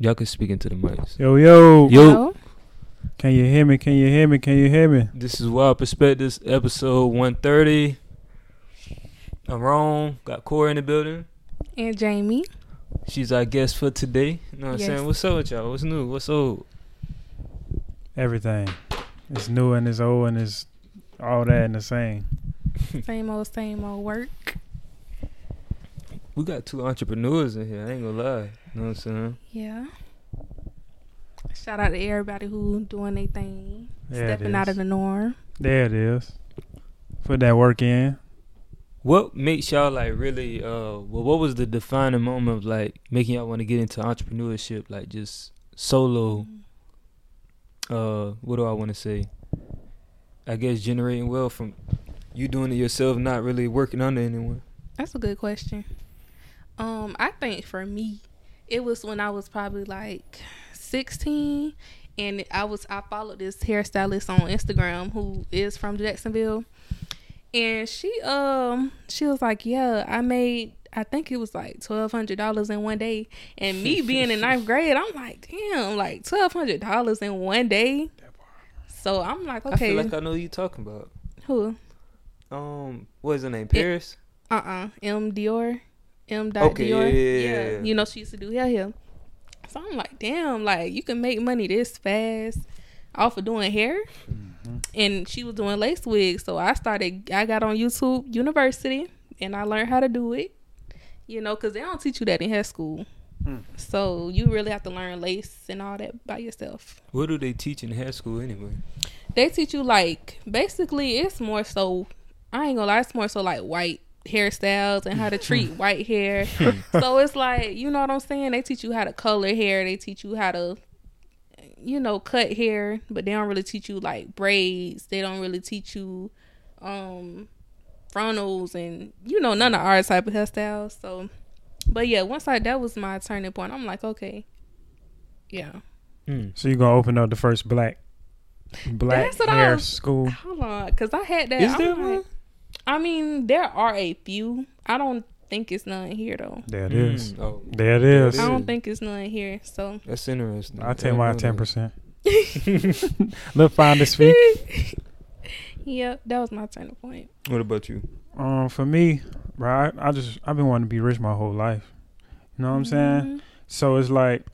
Y'all can speak into the mics. Yo, yo. Yo. Hello? Can you hear me? Can you hear me? Can you hear me? This is Wild Perspectives, episode 130. I'm wrong. Got Corey in the building. And Jamie. She's our guest for today. You know what I'm saying? What's up with y'all? What's new? What's old? Everything. It's new and it's old and it's all that and the same. Same old, same old work. We got two entrepreneurs in here. I ain't gonna lie. You know what I'm saying? Yeah. Shout out to everybody who doing their thing. There stepping out of the norm. There it is. Put that work in. What makes y'all like really? Uh, well, what was the defining moment of like making y'all want to get into entrepreneurship? Like just solo. Uh, what do I want to say? I guess generating wealth from you doing it yourself, not really working under anyone. That's a good question. Um, I think for me, it was when I was probably like 16 and I was I followed this hairstylist on Instagram who is from Jacksonville. And she um she was like, "Yeah, I made I think it was like twelve hundred dollars in one day." And me being in ninth grade, I'm like, "Damn, like twelve hundred dollars in one day." So I'm like, I "Okay, feel like I know who you talking about. who? Um, what is her name? Paris. Uh uh M Dior. M dot Okay, Dior. yeah, yeah, yeah. You know she used to do hair here. So I'm like, damn, like you can make money this fast off of doing hair. And she was doing lace wigs. So I started I got on YouTube University and I learned how to do it. You know, because they don't teach you that in hair school. Hmm. So you really have to learn lace and all that by yourself. What do they teach in hair school anyway? They teach you like basically it's more so I ain't gonna lie, it's more so like white hairstyles and how to treat white hair. so it's like, you know what I'm saying? They teach you how to color hair, they teach you how to you know, cut hair, but they don't really teach you like braids. They don't really teach you um frontals and you know, none of our type of hairstyles. So but yeah, once I that was my turning point. I'm like, okay. Yeah. Hmm. So you're gonna open up the first black black That's what I hair was- school. Hold on, cause I had that. Is I'm there like- one? I mean, there are a few. I don't think it's none here though. There it is. Mm, Oh, There it There is. I don't think it's none here. So that's interesting. I'll take my didn't know ten that. percent. Little finder's fee. Yep, that was my turning point. What about you? Um, for me, bro, I, I just I've been wanting to be rich my whole life. You know what I'm saying? So it's like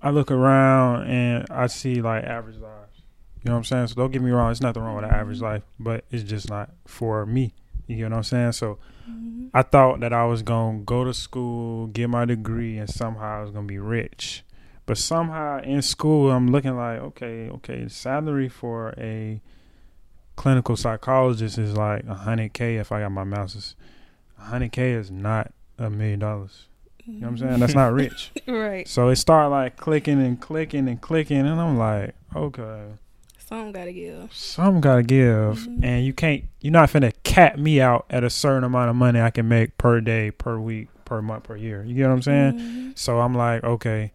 I look around and I see like average lives. You know what I'm saying? So don't get me wrong, it's nothing wrong with an average life, but it's just not for me. You get what I'm saying? So Mhm. I thought that I was gonna go to school, get my degree, and somehow I was gonna be rich. But somehow in school, I'm looking like, okay, okay, salary for a clinical psychologist is like a hundred k if I got my master's. A hundred k is not a million dollars. You know what I'm saying? That's not rich. right. So it started like clicking and clicking and clicking, and I'm like, okay, Some gotta give. something gotta give, Mhm. and you can't. You're not finna cap me out at a certain amount of money I can make per day, per week, per month, per year. You get what I'm saying? Mhm. So I'm like, okay,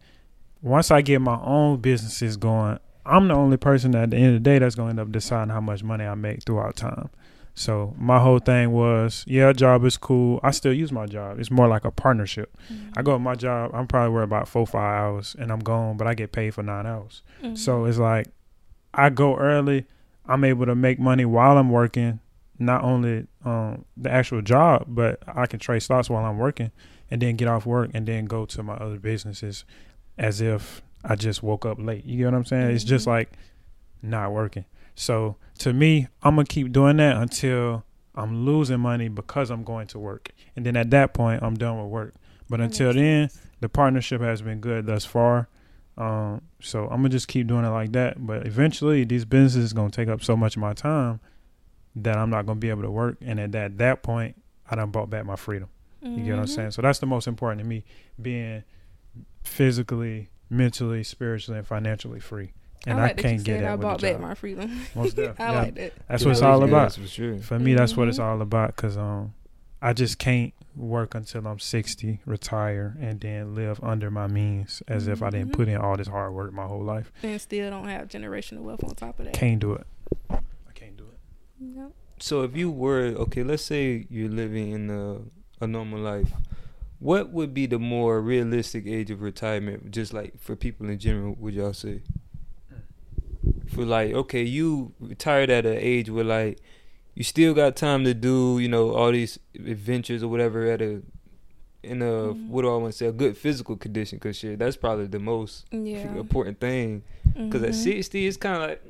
once I get my own businesses going, I'm the only person at the end of the day that's going to end up deciding how much money I make throughout time. So my whole thing was, yeah, job is cool. I still use my job. It's more like a partnership. I go to my job. I'm probably worried about four, five hours, and I'm gone, but I get paid for nine hours. Mhm. So it's like I go early. I'm able to make money while I'm working. Not only um, the actual job, but I can trade stocks while I'm working, and then get off work and then go to my other businesses, as if I just woke up late. You get what I'm saying? It's just Mhm. like not working. So to me, I'm gonna keep doing that until I'm losing money because I'm going to work, and then at that point, I'm done with work. But That until then, sense. the partnership has been good thus far. Um, so I'm gonna just keep doing it like that. But eventually, these businesses is gonna take up so much of my time that I'm not gonna be able to work. And at that that point, I done bought back my freedom. You get what I'm Mhm. saying? So that's the most important to me: being physically, mentally, spiritually, and financially free. And I, like that you can't get said that I with bought back my freedom. Most definitely. I Yeah. like that. That's Yeah, what it's all yeah, about. That's for sure. For me, that's what it's Mhm. all about. Cause um, I just can't work until I'm 60, retire, and then live under my means as if I didn't Mhm. put in all this hard work my whole life. And still don't have generational wealth on top of that. Can't do it. I can't do it. Yep. So if you were okay, let's say you're living in a, a normal life, what would be the more realistic age of retirement? Just like for people in general, would y'all say? For like, okay, you retired at an age where like you still got time to do, you know, all these adventures or whatever at a in a Mhm. what do I want to say a good physical condition? Cause shit, that's probably the most Yeah. important thing. Cause at Mhm. sixty, it's kind of like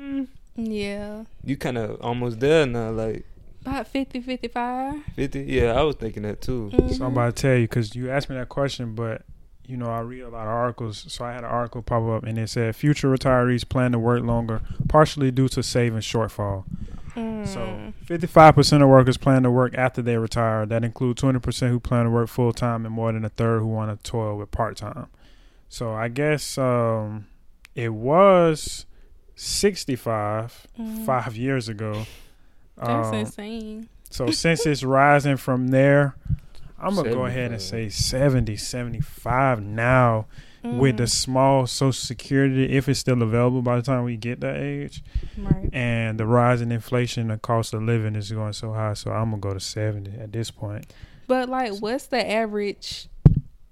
mm, Yeah. you kind of almost there now, like About 50, 55. fifty. Yeah, I was thinking that too. Mhm. So I'm about to tell you because you asked me that question, but you know I read a lot of articles. So I had an article pop up and it said future retirees plan to work longer, partially due to savings shortfall. So Mm. 55% of workers plan to work after they retire. That includes 20% who plan to work full time and more than a third who want to toil with part time. So I guess um, it was 65 Mhm. five years ago. That's Um, insane. so since it's rising from there, I'm going to go ahead and say 70, 75 now with the Mhm. small social security, if it's still available by the time we get that age. right. And the rise in inflation, the cost of living is going so high. So I'm going to go to 70 at this point. But like, what's the average?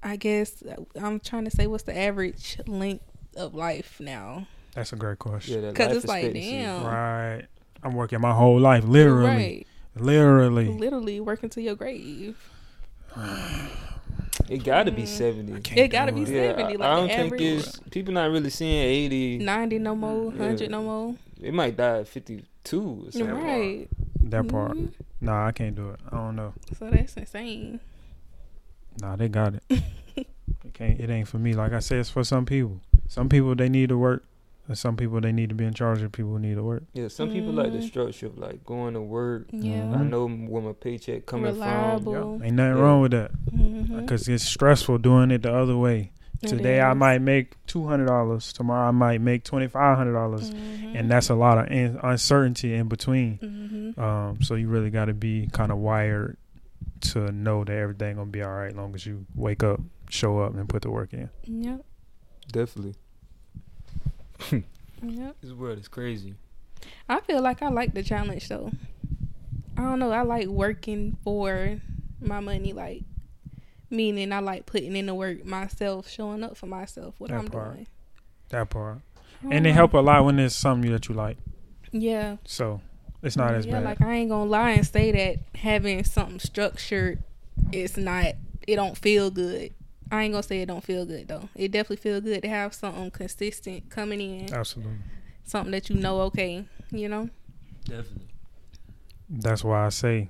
I guess I'm trying to say, what's the average length of life now? That's a great question. Yeah, that 'Cause it's like, damn. Right. I'm working my whole life, literally. right? Literally. Literally working to your grave. It got to be Mm. seventy. It gotta be it. Yeah, 70, I, like I don't think average. it's people not really seeing eighty. Ninety no more, Yeah. hundred no more. It might die at fifty-two or something. Right. That part. Mhm. Nah, I can't do it. I don't know. So that's insane. Nah, they got it. it can't. It ain't for me. Like I said, it's for some people. Some people they need to work, and some people they need to be in charge of people who need to work. Yeah, some people like the Mhm. structure of like going to work. Yeah. I know where my paycheck coming Reliable. Ain't nothing Yeah. wrong with that. Mhm. Because it's stressful doing it the other way. It Today I might make two hundred dollars. Tomorrow I might make twenty five hundred dollars, Mhm. and that's a lot of in- uncertainty in between. Mhm. Um, so you really got to be kind of wired to know that everything gonna be all right, long as you wake up, show up, and put the work in. Yep. from. Definitely, Yep. this world is crazy. I feel like I like the challenge though. I don't know. I like working for my money, like meaning I like putting in the work myself, showing up for myself, what That I'm part. doing. That part, I don't and it help a lot when it's something that you like. Yeah. So it's not as yeah, bad. like I ain't gonna lie and say that having something structured, it's not. It don't feel good. I ain't gonna say it don't feel good though. It definitely feel good to have something consistent coming in, Absolutely. something that you know. Okay, you know. Definitely. That's why I say,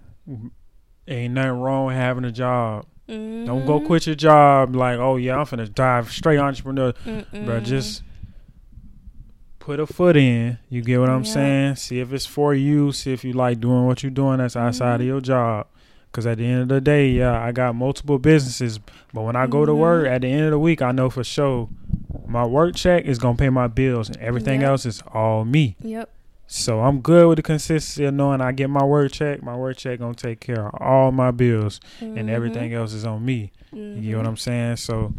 ain't nothing wrong with having a job. Don't go Mhm. quit your job like, oh yeah, I'm finna dive straight entrepreneur. Mm-mm. Bro, just put a foot in. You get what I'm Yeah. saying? See if it's for you. See if you like doing what you're doing that's outside of Mhm. your job. Because at the end of the day, yeah, I got multiple businesses. But when I go to work at the end of the week, I know for sure my work check is going to pay my bills and everything Yeah. else is all me. Yep. So I'm good with the consistency of knowing I get my work check. My work check going to take care of all my bills Mm-hmm. and everything else is on me. You get what Mhm. I'm saying? So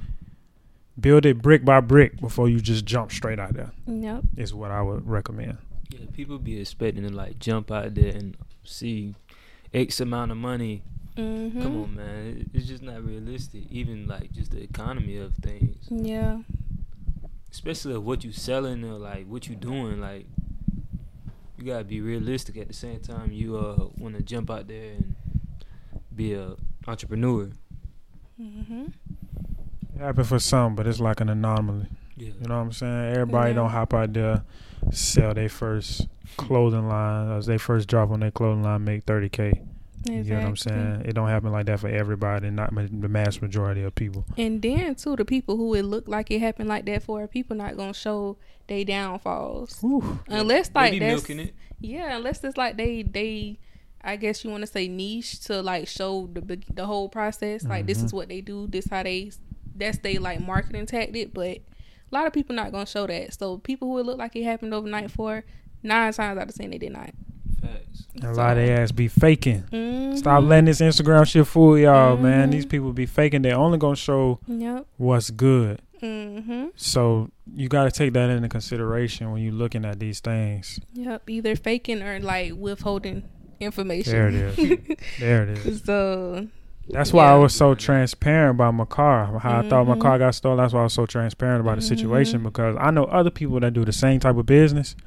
build it brick by brick before you just jump straight out there. Yep. Is what I would recommend. Yeah, people be expecting to like jump out there and see X amount of money. Mm-hmm. Come on, man, it's just not realistic. Even like just the economy of things, Yeah. especially of what you selling or like what you doing. Like you gotta be realistic at the same time. You uh want to jump out there and be a entrepreneur. Mm-hmm. It happened for some, but it's like an anomaly. Yeah, You know what I'm saying? Everybody Yeah. don't hop out there, sell their first clothing line, as they first drop on their clothing line, make 30k. You get what I'm saying? It don't happen like that for everybody, not ma- the mass majority of people. And then too, the people who it look like it happened like that for, people not gonna show they downfalls unless they like be that's it. yeah, unless it's like they they. I guess you want to say niche to like show the the whole process. Like this Mhm. is what they do. This how they. That's they like marketing tactic. But a lot of people not gonna show that. So people who it look like it happened overnight for, nine times out of ten they did not. Facts. And a lot of their ass be faking. Mhm. Stop letting this Instagram shit fool y'all, man. Mhm. These people be faking. They only gonna show Yep. what's good. Mm-hmm. So you got to take that into consideration when you're looking at these things. Yep. Either faking or like withholding information. There it is. There it is. So That's why I was so transparent about my car. How I thought my Mhm. car got stolen. That's why I was so transparent about the situation Mhm. because I know other people that do the same type of business,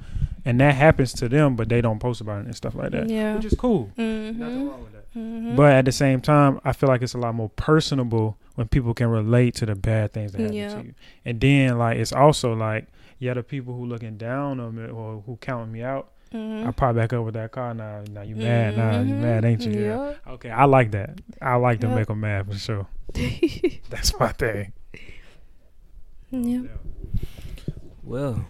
and that happens to them, but they don't post about it and stuff like that, Yeah. which is cool. Mm-hmm. Nothing wrong with that. Mm-hmm. But at the same time, I feel like it's a lot more personable when people can relate to the bad things that happen Yeah. to you. And then like it's also like yeah, the people who looking down on me or who counting me out, mm-hmm. I pop back up with that car. Now, now you mad? Now you Mhm. mad, ain't you? Yeah. Okay, I like that. I like to Yep. make them mad for sure. That's my thing. yeah. Well,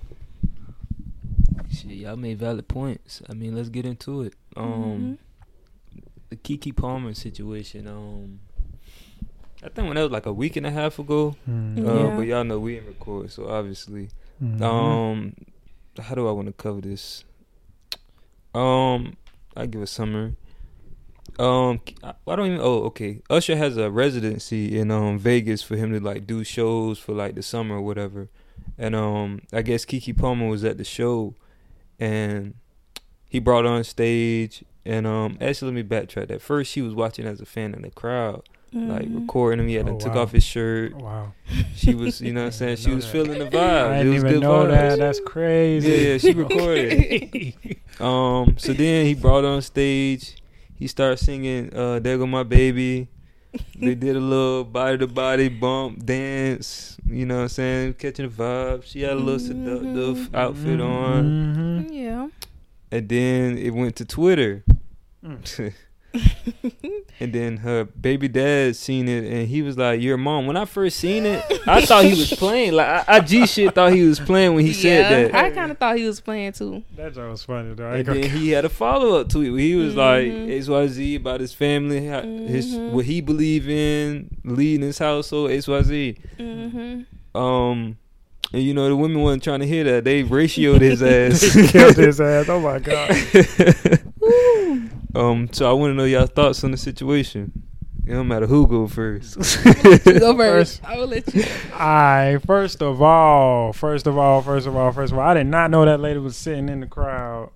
shit, y'all made valid points. I mean, let's get into it. Um, the Keke Palmer situation. Um, I think when that was like a week and a half ago. Mm. Uh, Yeah. but y'all know we didn't record, so obviously. Mhm. Um, how do I want to cover this? Um, I give a summary. Um, I I don't even. Oh, okay. Usher has a residency in um Vegas for him to like do shows for like the summer or whatever, and um, I guess Keke Palmer was at the show, and he brought her on stage. And um, actually, let me backtrack. At first, she was watching as a fan in the crowd, like Mhm. recording him. He had Oh, to took wow. off his shirt. wow. She was, you know, what I'm saying she was know feeling the vibe. I didn't was even good know vibes. that. That's crazy. Yeah, yeah, she recorded. Um, so then he brought her on stage. He started singing uh, "There Go My Baby." They did a little body to body bump dance. You know what I'm saying? Catching the vibe. She had a little seductive Mhm. outfit on, Mhm. Yeah. and then it went to Twitter. Mm. and then her baby dad seen it, and he was like, "Your mom." When I first seen it, I thought he was playing. Like I, I G shit thought he was playing when he said that. I kind of thought he was playing too. That joke was funny though. I And then he had a follow up tweet where he was like Mhm. XYZ about his family, how, his what he believe in, leading his household, XYZ. Mm-hmm. Um and you know the women wasn't trying to hear that. They ratioed his ass. He killed his ass. Oh my god. Um so I wanna know y'all thoughts on the situation. It don't matter who go first. Go first. I will let you. I first of all, first of all, first of all, first of all, I did not know that lady was sitting in the crowd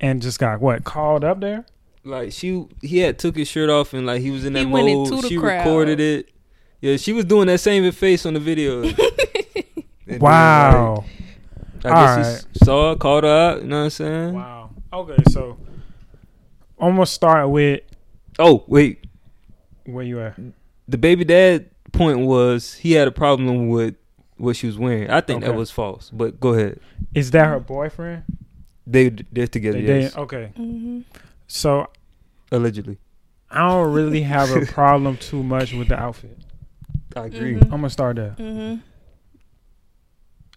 and just got what called up there. like she he had took his shirt off and like he was in that He went mode. into the she crowd. recorded it. Yeah, she was doing that same face on the video. Wow. like, I guess he saw her, called her out. You know what I'm saying? Wow. Okay, so I'm gonna start with Oh wait, where you at. the baby dad point was he had a problem with what she was wearing. I think that was false. But go ahead. Is that her boyfriend? They they're together. They yes, dating? Okay. Mm-hmm. So allegedly. I don't really have a problem too much with the outfit. I agree. Mhm. I'm gonna start there. Mm-hmm.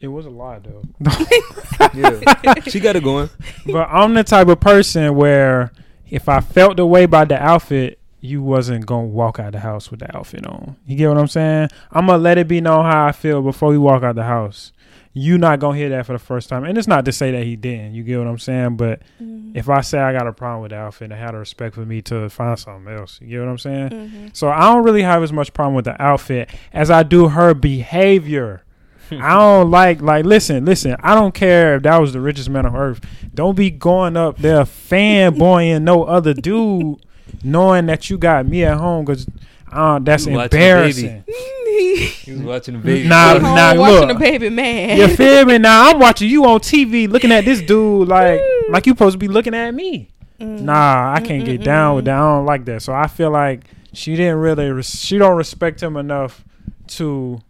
It was a lie though. Yeah, she got it going. but I'm the type of person where if I felt the way about the outfit, you wasn't gonna walk out the house with the outfit on. You get what I'm saying? I'm gonna let it be known how I feel before we walk out the house. You not gonna hear that for the first time, and it's not to say that he didn't. You get what I'm saying? But Mm-hmm. if I say I got a problem with the outfit, and had a respect for me to find something else. You get what I'm saying? Mm-hmm. So I don't really have as much problem with the outfit as I do her behavior. I don't like like listen, listen. I don't care if that was the richest man on earth. Don't be going up there fanboying no other dude, knowing that you got me at home because uh, that's You embarrassing. He was watching the baby. Nah, Home nah, watching look. a baby man. You feel me? Now I'm watching you on TV, looking at this dude like like you supposed to be looking at me. Mm. Nah, I can't get down with that. I don't like that. So I feel like she didn't really. Res- she don't respect him enough to.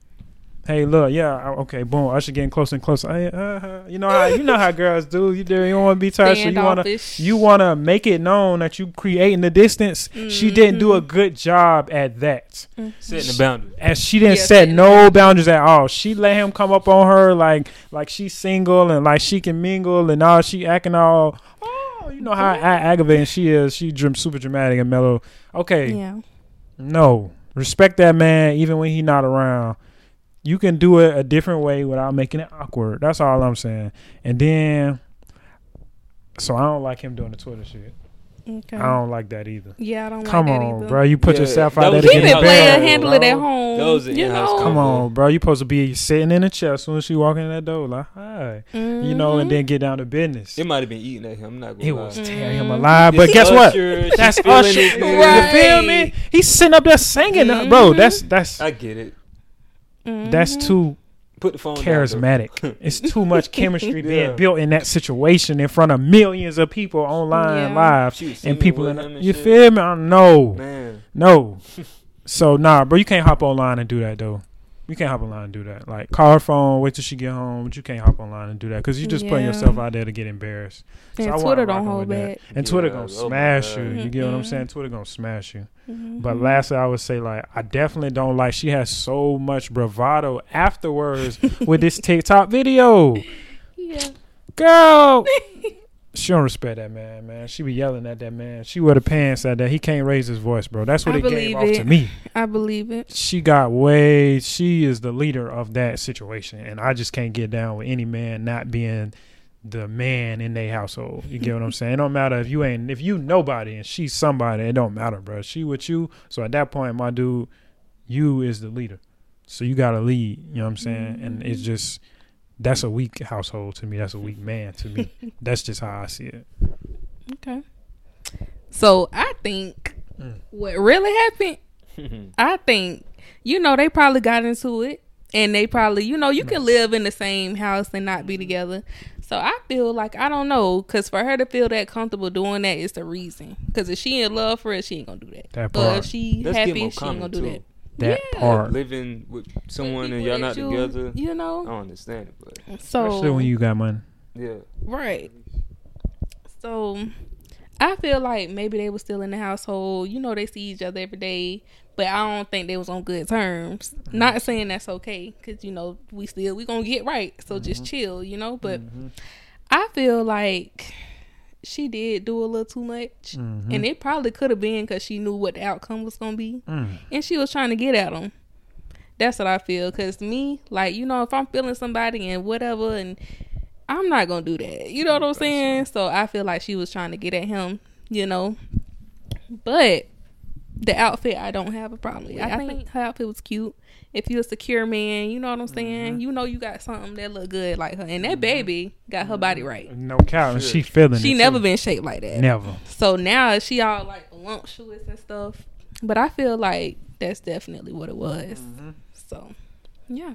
Hey, look, yeah, okay, boom. Usher getting closer and closer. Hey, uh, uh, you know how you know how girls do. You do. You want to be touched. So you want to. You want to make it known that you creating the distance. She didn't do a Mhm. good job at that. setting the boundary. And she didn't Yeah, set no boundaries. boundaries at all. She let him come up on her like like she's single and like she can mingle and all she acting all oh you know how a- aggravating she is. She drum super dramatic and mellow. Okay, Yeah. no respect that man even when he not around. You can do it a different way without making it awkward. That's all I'm saying. And then, so I don't like him doing the Twitter shit. Okay. I don't like that either. yeah, I don't Come like that on, either. bro. You put Yeah, yourself out there to get it in-house player, combo, handle it at home. Those you know. Come on, bro. You supposed to be sitting in the chair as soon as she walk in that door, like, hi. You know, and Mhm. then get down to business. It might have been eating at him. I'm not gonna He lie. was tearing him alive. But It's guess what? Usher, she That's feeling Usher. it, You feel me? He's sitting up there singing, uh, bro. That's that's I get it. That's Mhm. too Put the phone down, charismatic. it's too much chemistry being Yeah. built in that situation in front of millions of people online Yeah. live and people in. and You shit. feel me? Uh, No, Man, no. So nah, bro, you can't hop online and do that though. You can't hop online and do that. Like call her phone, wait till she get home, but you can't hop online and do that because you're just putting yourself out there to get embarrassed. And So I Twitter don't hold that. back. And Twitter gonna oh my smash God. you. You get what I'm Mhm. saying? Twitter gonna smash you. Mhm. But lastly, I would say like I definitely don't like she has so much bravado afterwards with this TikTok video. yeah. Girl, she don't respect that man, man. She be yelling at that man. She wear the pants at that. He can't raise his voice, bro. That's what I it gave believe off to me. I believe it. She got way. She is the leader of that situation, and I just can't get down with any man not being the man in their household. You get what I'm saying? It don't matter if you ain't if you nobody and she's somebody. It don't matter, bro. She with you. So at that point, my dude, you is the leader. So you got to lead. You know what I'm saying? And it's just that's a weak household to me. That's a weak man to me. that's just how I see it. Okay. So I think Mm. what really happened, I think, you know, they probably got into it. And they probably, you know, you can live in the same house and not be together. So I feel like I don't know, because for her to feel that comfortable doing that is the reason. Because if she in love for it, she ain't gonna do that. That But if she Let's happy, she ain't gonna do too. that. That Yeah. part. living with someone and y'all not you- together. You I know, don't understand it, but so Especially when you got money. yeah. Right. So I feel like maybe they were still in the household. You know, they see each other every day, but I don't think they was on good terms. Mm-hmm. Not saying that's okay, because you know we still we gonna get right. So just mm-hmm. chill, you know. But mm-hmm. I feel like she did do a little too much, Mhm. and it probably could have been because she knew what the outcome was gonna be, Mm. and she was trying to get at him. That's what I feel. Cause me, like you know, if I'm feeling somebody and whatever, and I'm not gonna do that. You know what I'm saying? So I feel like she was trying to get at him. You know, but the outfit I don't have a problem with. I think her outfit was cute. If you're a secure man, you know what I'm saying. Mm-hmm. You know you got something that look good like her, and that mm-hmm. baby got her body mm-hmm. right. No count. and She feeling She it, never too. been shaped like that. Never. So now she all like voluptuous and stuff. But I feel like that's definitely what it was. So, yeah.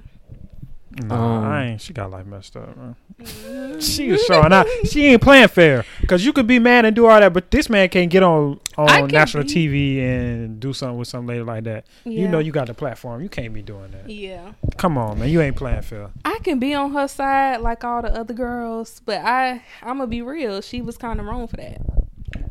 Nah, Um, I ain't. She got life messed up, man. She was showing out. She ain't playing fair. Cause you could be mad and do all that, but this man can't get on on national be. TV and do something with some lady like that. You know you got the platform. You can't be doing that. Yeah. Come on, man. You ain't playing fair. I can be on her side like all the other girls, but I I'm gonna be real. She was kind of wrong for that.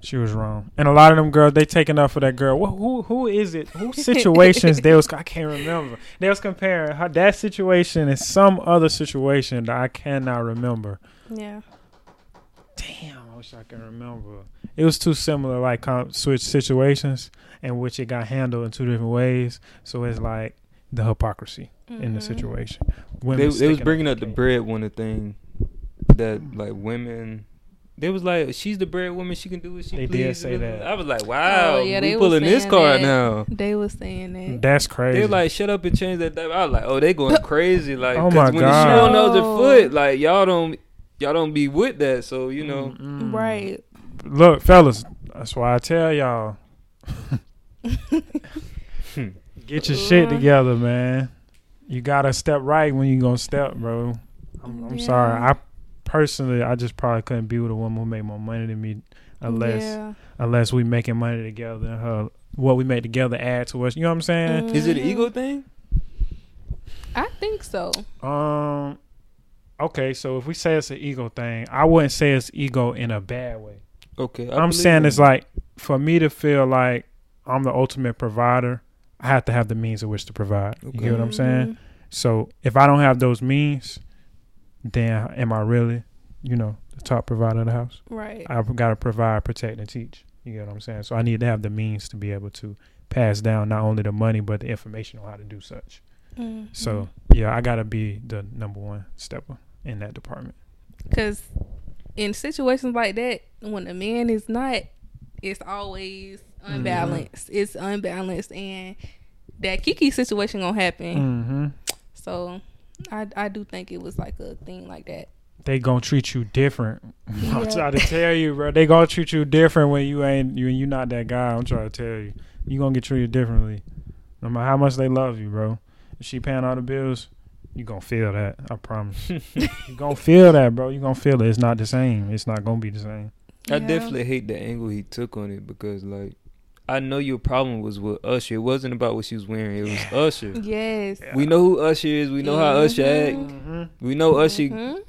She was wrong. And a lot of them girls, they taking up for that girl. Wh- who who is it? Who situations they was? I can't remember. They was comparing her that situation and some other situation that I cannot remember. Yeah. Damn, I wish I can remember. It was too similar, like com- switch situations in which it got handled in two different ways. So it's like the hypocrisy in the Mhm. situation. They, Women they was bringing up up the their case. breadwinner thing that like women. They was like, she's the breadwoman. She can do what she can. They did say that. I was like, oh, wow, Oh, yeah, they we pulling this card that. now. They was saying that. That's crazy. They like, shut up and change that. di-" I was like, oh, they going crazy. Like, oh my when God. the shoe on the other foot, like y'all don't, y'all don't be with that. So you know, Mm-mm. Right. Look, fellas, that's why I tell y'all. Get your shit together, man. You gotta step right when you gonna step, bro. I'm, I'm Yeah. sorry. I personally, I just probably couldn't be with a woman who made more money than me, unless Yeah. unless we making money together. And her what we make together add to us. You know what I'm saying? is it an ego thing? I think so. Um. Okay, so if we say it's an ego thing, I wouldn't say it's ego in a bad way. Okay, I I'm saying it's like for me to feel like I'm the ultimate provider, I have to have the means of which to provide. You Okay. get what I'm saying? Mhm. So if I don't have those means, then am I really, you know, the top provider of the house? Right. I've got to provide, protect, and teach. You get what I'm saying? So I need to have the means to be able to pass down not only the money but the information on how to do such. Mhm. So yeah, I got to be the number one stepper in that department. Because in situations like that, when a man is not it's always unbalanced. It's unbalanced, and that Keke situation gonna happen. Mm-hmm. So, I I do think it was like a thing like that. They gonna treat you different. I'm Yeah. trying to tell you, bro. They gonna treat you different when you ain't you you not that guy. I'm trying to tell you. You gonna get treated differently. No matter how much they love you, bro. If she paying all the bills, you gonna feel that. I promise. you gonna feel that, bro. You gonna feel it. It's not the same. It's not gonna be the same. I Yeah. definitely hate the angle he took on it because like I know your problem was with Usher. It wasn't about what she was wearing. It was Usher. Yes. Yeah. We know who Usher is. We know how Usher act. Mhm. Mm-hmm. We know Usher. Mhm.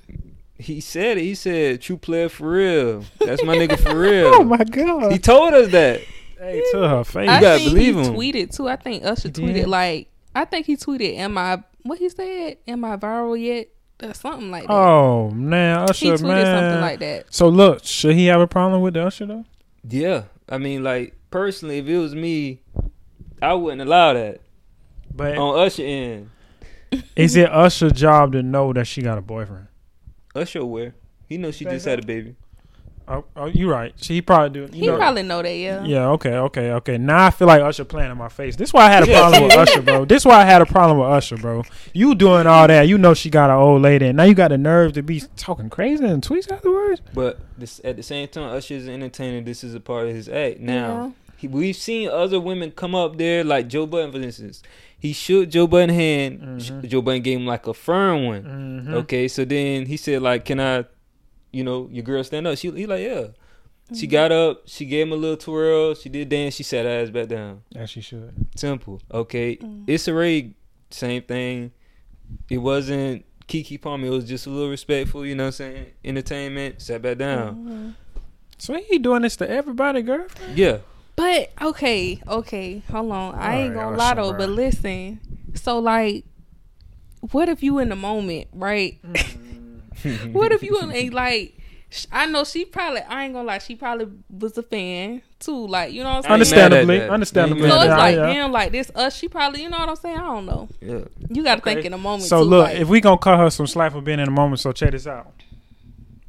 He said it. He said, "True player for real." That's my nigga for real. Oh my god. He told us that. hey, to her face. I gotta believe he him. tweeted too. I think Usher He tweeted did? like I think he tweeted, "Am I what he said? Am I viral yet?" Or something like that. Oh man, Usher he tweeted man. something like that. So look, should he have a problem with the Usher though? Yeah, I mean, like personally, if it was me, I wouldn't allow that But on Usher end. is it Usher's job to know that she got a boyfriend? Usher aware. He knows she just had a baby. Oh, oh you right. She probably do. You He know, probably know that, yeah. Yeah, okay, okay, okay. Now I feel like Usher playing in my face. This is why I had a problem with Usher, bro. This is why I had a problem with Usher, bro. You doing all that. You know she got an old lady, and now you got the nerve to be talking crazy and tweets afterwards. But this, at the same time, Usher is an entertainer. This is a part of his act. Now, Yeah. He, we've seen other women come up there, like Joe Budden, for instance. He shook Joe Budden hand. Sh- Mhm. Joe Budden gave him like a firm one. Mm-hmm. Okay, so then he said, like, can I, you know, your girl stand up? She he like, yeah. She Mhm. got up. She gave him a little twirl. She did dance. She sat her ass back down. As she should. Simple. Okay. Mm. It's a Ray, same thing. It wasn't Keke Palmer. It was just a little respectful, you know what I'm saying? Entertainment. Sat back down. Mhm. So he doing this to everybody, girl. Yeah. But okay, okay, hold on. I ain't Alright, gonna Usher, lie though, but listen. So like, what if you in the moment, right? Mm. what if you in a like? I know she probably. I ain't gonna lie. She probably was a fan too. Like you know what I'm I saying. ain't mad at Understandably, that. understandably. So it's Yeah, like yeah. damn, like this us. She probably, you know what I'm saying. I don't know. Yeah. You got to Okay. think in a moment. So too, look, like, if we gonna cut her some slack for being in the moment, so check this out.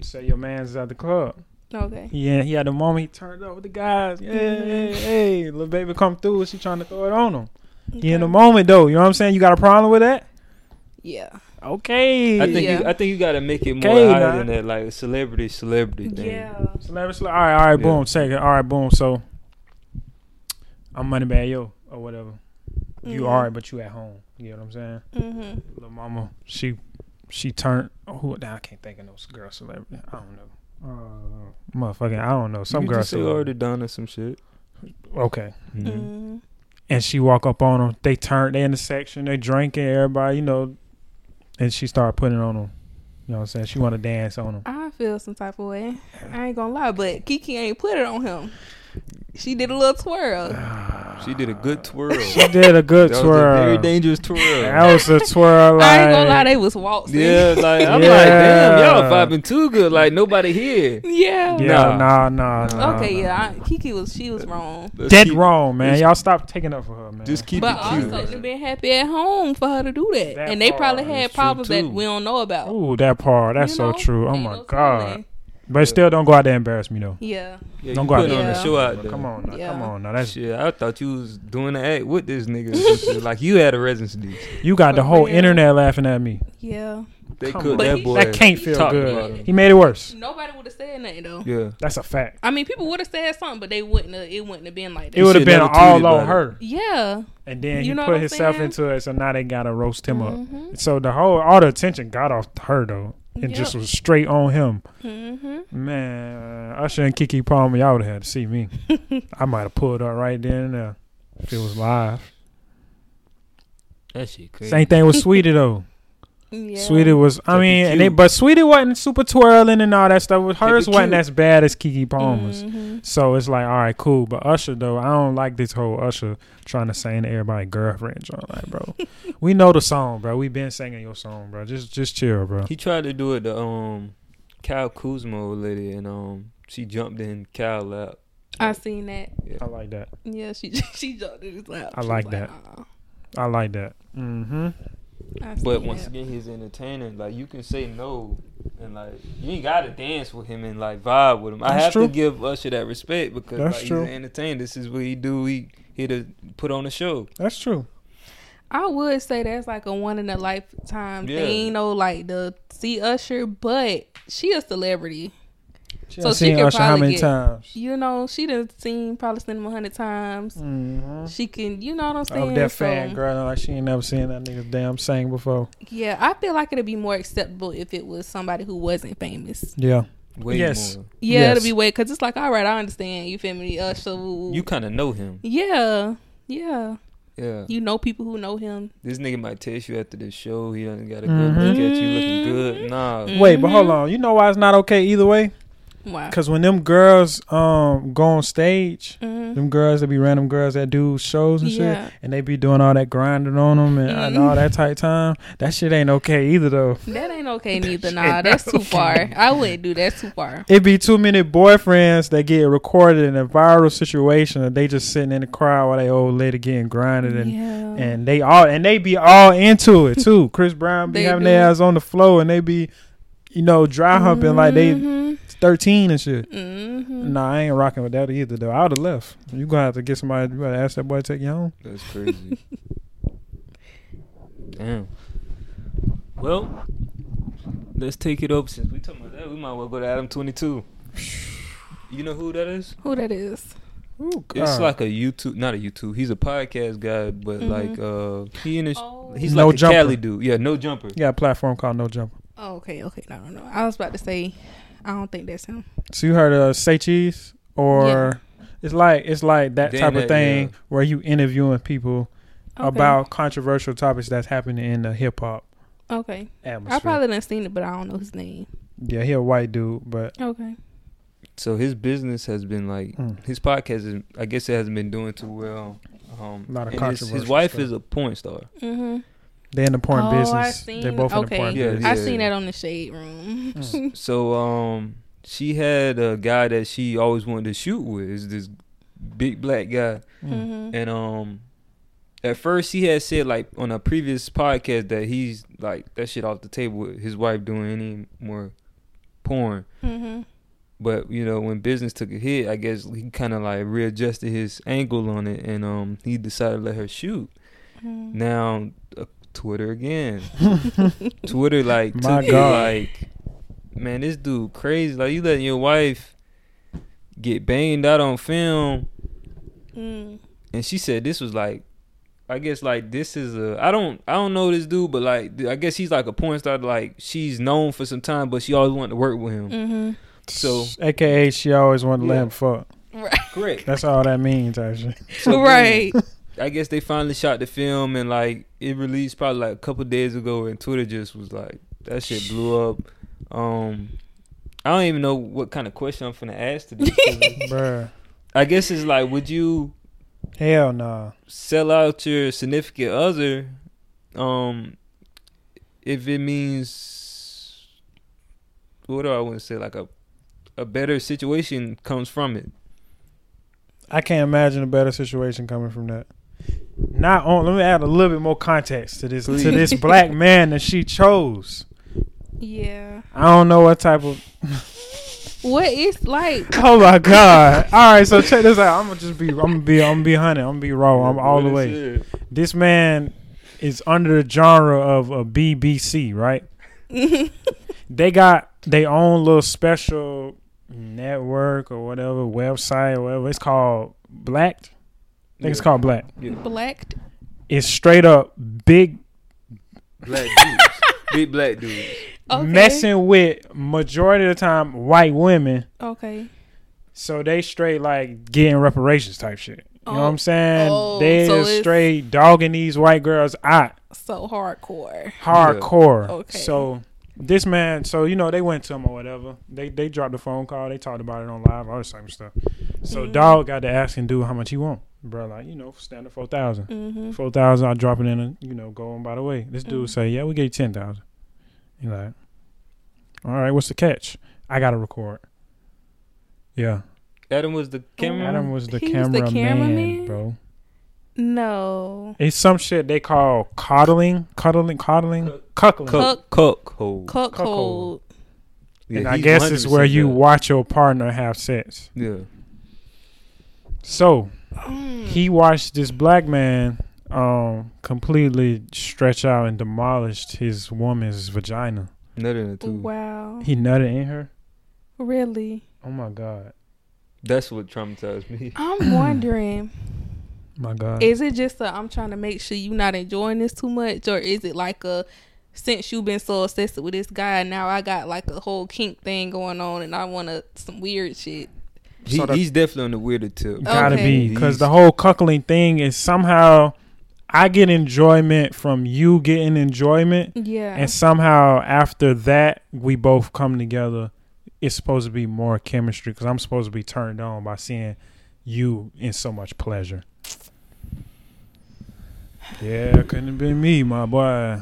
Say your man's at the club. Okay, Yeah, he had the moment he turned up with the guys. Yeah, hey, hey, little baby come through. She trying to throw it on him. He in the moment though. You know what I'm saying? You got a problem with that? yeah, Okay. I think Yeah. you I think you gotta make it more Okay, higher nah. than that, like a celebrity celebrity thing. yeah. Celebrity, cele- all right, all right, Yeah. boom, second, all right, boom. So I'm money bad yo or whatever. You Mhm. alright, but you at home. You know what I'm saying? Mm-hmm. Little mama, she she turned. Who? Now I can't think of no girl celebrity. I don't know. Uh, motherfucking, I don't know. Some you girl just say celebrity. already done or some shit. Okay. Mhm. Mm-hmm. and she walk up on them. They turn, they in the section, they drinking, everybody, you know, and she started putting on them. You know what I'm saying? She want to dance on them. I feel some type of way. I ain't gonna lie, but Keke ain't put it on him. She did a little twirl. She did a good twirl. She did a good twirl. that was a very twirl. dangerous twirl. That was a twirl. Like, I ain't gonna lie, they was waltzing. yeah, like I'm Yeah. like, damn, y'all vibing too good. Like nobody here. yeah. yeah, Nah. nah, nah, nah. Okay, nah. yeah. I, Keke was she was wrong, Let's Dead keep- wrong, man. Y'all stop taking up for her, man. Just keep but it cute. But also they been happy at home for her to do that, That and they probably had problems that we don't know about. Ooh, that part. That's You so true. Oh Ain't my no god. telling. But still, don't go out there and embarrass me though. Yeah, Yeah, Don't go out putting on there. the show out there. Come on, now, Yeah. come on. Now that's Shit, I thought you was doing the act with this nigga. or some shit. like you had a residency. you got the whole real. internet laughing at me. yeah. They Come cooked that he- boy. That can't feel good. He made it worse. Nobody would have said nothing though. Yeah. That's a fact. I mean, people would have said something, but they wouldn't. Have, it wouldn't have been like that. It would have been all on about it. her. yeah. And then You he put himself saying? into it, so now they gotta roast him up. Mhm. So the whole all the attention got off her though, and Yep. just was straight on him. Mhm. Man, Usher and Keke Palmer, y'all would have had to see me. I might have pulled up right then and there if it was live. That shit crazy. Same thing with Sweetie though. Yeah. Sweetie was, I That'd mean, and they, but Sweetie wasn't super twirling and all that stuff. Hers wasn't cute. as bad as Keke Palmer's. Mhm. So it's like, all right, cool. But Usher though, I don't like this whole Usher trying to sing to everybody girlfriend. Joint. Like, bro, we know the song, bro. We been singing your song, bro. Just, just chill, bro. He tried to do it to um Cal Kuzma old lady and um she jumped in Cal lap. I seen that. I like that. Yeah, she she jumped in his lap. I She like that. "Uh-uh." I like that. Mm-hmm. I But once that. again he's entertaining. Like you can say no And like you ain't gotta dance with him and like vibe with him. I have true. to give Usher that respect because That's like, true. he's an entertainer. This is what he do. He here to put on a show. That's true. I would say that's like a one in a lifetime Yeah. thing, you know, like the see Usher, but she a celebrity. She So she seen could Usher how probably many get- times? You know, she done seen probably seen him a hundred times. Mm-hmm. She can, you know what I'm saying? Of that So, fan girl, like she ain't never seen that nigga damn sing before. Yeah, I feel like it'd be more acceptable if it was somebody who wasn't famous. Yeah, Way Yes. more. Yeah, Yes. it'll be way because it's like, all right, I understand. You feel me? Usher. You kind of know him. yeah, yeah. Yeah. You know people who know him. This nigga might text you after this show. He done got a good Mhm. look at you looking good. Nah. Wait, but hold Mhm. on. You know why it's not okay either way? Wow. Because when them girls um go on stage, Mhm. them girls that be random girls that do shows and Yeah. shit, and they be doing all that grinding on them and, and Mhm. all that tight time. That shit ain't okay either though. That ain't okay neither. shit Nah, that's too okay. far. I wouldn't do that too far. It be too many boyfriends that get recorded in a viral situation, and they just sitting in the crowd while they old lady getting grinded and. yeah. And they all and they be all into it too. Chris Brown be having do. their ass on the floor and they be, you know, dry humping like they Mhm. Thirteen and shit. Mhm. Nah, I ain't rocking with that either though. I would have left. You gonna have to get somebody. You gotta ask that boy to take you home. That's crazy. Damn. Well, let's take it up since we talking about that. We might well go to Adam Twenty Two. You know who that is? Who that is? Ooh, It's like a YouTube, not a YouTube. He's a podcast guy, but Mhm. like uh, he and his, Oh. he's No like a Jumper. Cali dude. Yeah, no jumper. you got a platform called No Jumper. Oh, okay, okay. No, no, no. I was about to say, I don't think that's him. So you heard of Say Cheese or it's like it's like that Then type that, of thing yeah. where you interviewing people Okay. about controversial topics that's happening in the hip hop Okay. atmosphere. I probably didn't seen it, but I don't know his name. yeah, he a white dude, but Okay. So his business has been like mm, his podcast is. I guess it hasn't been doing too well. Um, A lot of and his, his wife stuff. is a porn star. Mm-hmm. They in the porn oh, business. seen. They both in the okay. porn Yeah, business. I yeah. seen that on the shade room. Mm. So um, she had a guy that she always wanted to shoot with. Is this big black guy, Mm. mm-hmm. and um, at first he had said like on a previous podcast that he's like that shit off the table with his wife doing any more porn. Mm-hmm. But you know when business took a hit, I guess he kind of like readjusted his angle on it, and um, he decided to let her shoot. Mm-hmm. Now uh, Twitter again. Twitter like My took it God. like, man, this dude crazy. Like you letting your wife get banged out on film, Mm. and she said this was like, I guess like this is a I don't I don't know this dude, but like I guess he's like a porn star. Like she's known for some time, but she always wanted to work with him. Mm-hmm. So AKA, she always wanted to let him fuck. Right. correct. That's all that means, actually. So, right. I guess they finally shot the film and like it released probably like a couple days ago and Twitter just was like that shit blew up. Um I don't even know what kind of question I'm finna ask to this. 'cause Bruh. I guess it's like would you Hell nah. sell out your significant other um if it means what do I want to say like a a better situation comes from it. I can't imagine a better situation coming from that. Not on. Let me add a little bit more context to this Please. to this black man that she chose. Yeah. I don't know what type of. What is like? Oh my god! All right, so check this out. I'm gonna just be. I'm gonna be. I'm gonna be honey. I'm gonna be raw. I'm all the way. it? This man is under the genre of a BBC, right? They got their own little special network or whatever website or whatever. It's called Blacked. I think it's called Black. Yeah. Blacked. It's straight up big Black dudes. Big black dudes. Okay. messing with majority of the time white women. Okay. So they straight like getting reparations type shit. You know what I'm saying? Oh, they so is straight dogging these white girls out So hardcore. hardcore. Okay. So this man, so you know, they went to him or whatever. They they dropped a phone call. They talked about it on live, all this type of stuff. So Mhm. dog got to asking dude how much he want, bro. Like you know, standard four thousand. Mm-hmm. Four thousand, I drop it in, and you know, go on by the way. This dude Mhm. say, yeah, we get you ten thousand. He like, all right, what's the catch? I gotta record. Yeah, Adam was the camera. Adam was the camera was the cameraman, cameraman? bro. No. It's some shit they call coddling, cuddling, coddling, cuckling. Cook, cook, hold. Cuckold. Cuckold. Yeah, and I guess it's where you watch your partner have sex. Yeah. So. He watched this black man um completely stretch out and demolished his woman's vagina. Nothing in too. Wow. He nutted in her. Really? Oh my god. That's what traumatized me. I'm wondering, My god. is it just i'm trying to make sure you're not enjoying this too much, or is it like a since you've been so obsessed with this guy, now I got like a whole kink thing going on, and I want to some weird shit. He, So the- he's definitely on the weirder tip. Gotta Okay. be because the whole cuckling thing is somehow I get enjoyment from you getting enjoyment, Yeah. and somehow after that we both come together. It's supposed to be more chemistry because I'm supposed to be turned on by seeing you in so much pleasure. Yeah, couldn't have been me, my boy.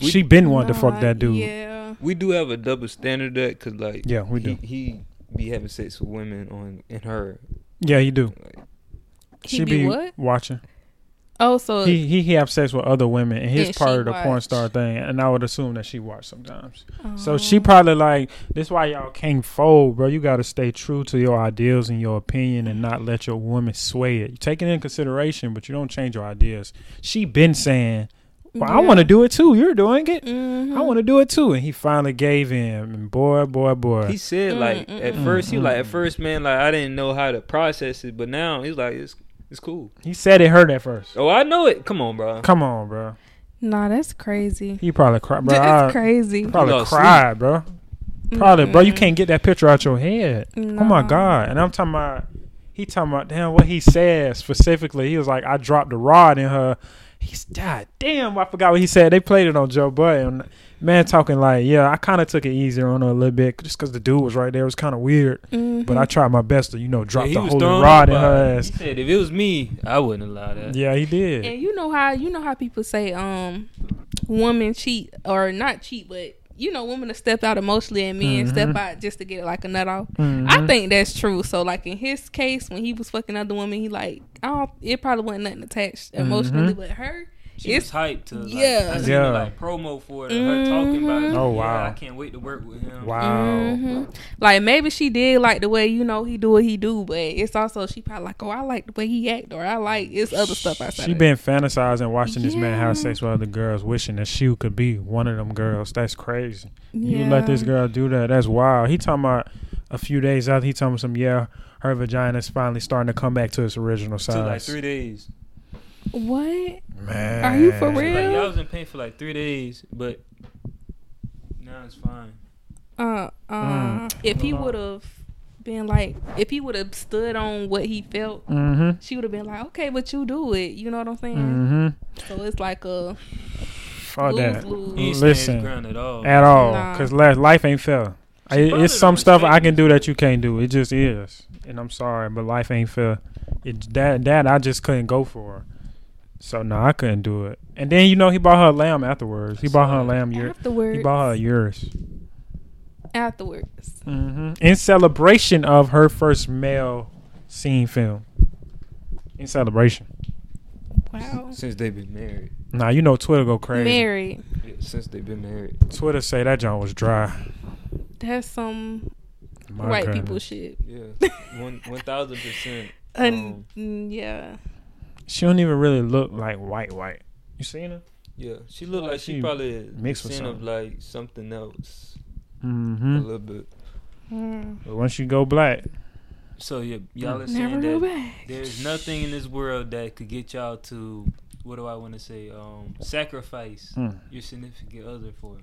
We- she been wanting to fuck that dude. Yeah, Yeah. We do have a double standard that because like yeah, we do. he, he be having sex with women on in her. yeah, he do. Like, He she be be what? watching. Oh, so he he he have sex with other women and his part of the porn star thing and i would assume that she watch sometimes so Oh. she probably like this why y'all can't fold bro you got to stay true to your ideals and your opinion and not let your woman sway it you take it in consideration but you don't change your ideas she been saying well i want to do it too you're doing it Mhm. i want to do it too and he finally gave him and boy boy boy he said like Mm, at mm, first he like at first man like I didn't know how to process it, but now he's like it's it's cool. he said it hurt at first Oh, I know it. Come on, bro. come on bro Nah, that's crazy. he probably cried bro That's I crazy. probably lost cried bro Probably, bro. You can't get that picture out your head. Oh my god! And I'm talking about. He talking about damn what he said specifically. He was like, I dropped the rod in her. He's god damn. I forgot what he said. They played it on Joe Budden. Man, talking like, yeah, I kind of took it easier on her a little bit just because the dude was right there. It was kind of weird, Mhm. but I tried my best to you know drop Yeah, the was holy rod in her ass. He said if it was me, I wouldn't allow that. Yeah, he did. And you know how you know how people say um women cheat or not cheat, but you know women to step out emotionally and men step Mhm. out just to get like a nut off. Mhm. I think that's true. So like in his case, when he was fucking other women, he like I don't. It probably wasn't nothing attached emotionally, Mhm. but her, She It's- was hyped to like, yeah. I seen Yeah. the, like promo for it, and her talking about it. Oh, Yeah, wow. I can't wait to work with him. wow. Mhm. like maybe she did like the way you know he do what he do, but it's also she probably like oh I like the way he act or I like it's other stuff outside. She been fantasizing watching this man have sex with other girls, wishing that she could be one of them girls. That's crazy. that. You let this girl do that. That's wild. He talking about a few days after he talking about some yeah, her vagina's finally starting to come back to its original Took like size. three days. What? Man, Are you for real? Like, yeah, I was in pain for like three days, but now it's fine. Uh, uh, Mm. if he I don't know. would have been like, if he would have stood on what he felt, Mm-hmm. she would have been like, okay, but you do it. You know what I'm saying? Mm-hmm. So it's like a Fuck that. lose lose. He ain't Listen. stand his ground at all. At all, Nah. because life ain't fair. She I- it's some stuff I can do that you can't do. It just is, and I'm sorry, but life ain't fair. It, that that I just couldn't go for. So no, I couldn't do it. And then you know he bought her a lamb afterwards. He bought her a lamb. Year, Afterwards, he bought her a yours. afterwards. hmm In celebration of her first male scene film. In celebration. Wow. Since they've been married. Now you know Twitter go crazy. Married. Yeah, since they've been married. Twitter say that John was dry. That's some My white goodness. people shit. Yeah, one one thousand percent. And Um, mm, yeah, She don't even really look like white white. You seen her? Yeah, she looked Like like she she probably a mixed with sin of something. like something else a Mm-hmm. little bit. Mm. But once you go black, So yeah, y'all are saying that back. there's nothing in this world that could get y'all to what do I want to say? Um, sacrifice mm, your significant other for.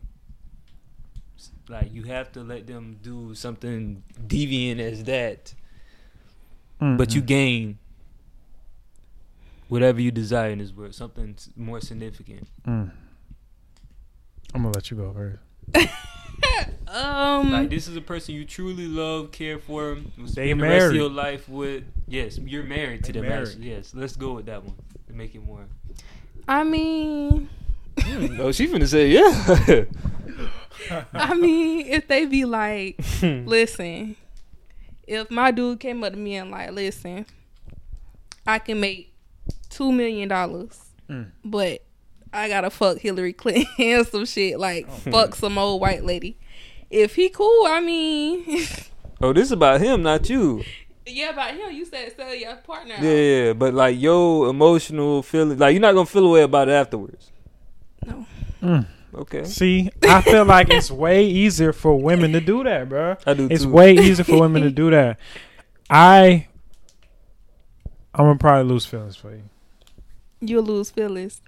Like you have to let them do something deviant as that, mm, but you mm. gain whatever you desire in this world, something more significant. Mm. I'm gonna let you go first. Um, Like this is a person you truly love, care for, will They spend the rest of your life with. Yes, you're married to They them. married. Yes, let's go with that one to make it more. I mean, oh, she finna say yeah. I mean, if they be like, listen, if my dude came up to me and like, listen, I can make two million dollars, Mm. but I gotta fuck Hillary Clinton and some shit like Oh. fuck some old white lady, if he cool, I mean, Oh, this is about him, not you. yeah, about him. You said sell your partner. Yeah, yeah, but like your emotional feeling, like you're not gonna feel away about it afterwards. No. Mm. Okay, See, I feel like it's way easier for women to do that, bro. I do It's too. way easier for women to do that. I, I'm gonna probably lose feelings for you. You'll lose feelings.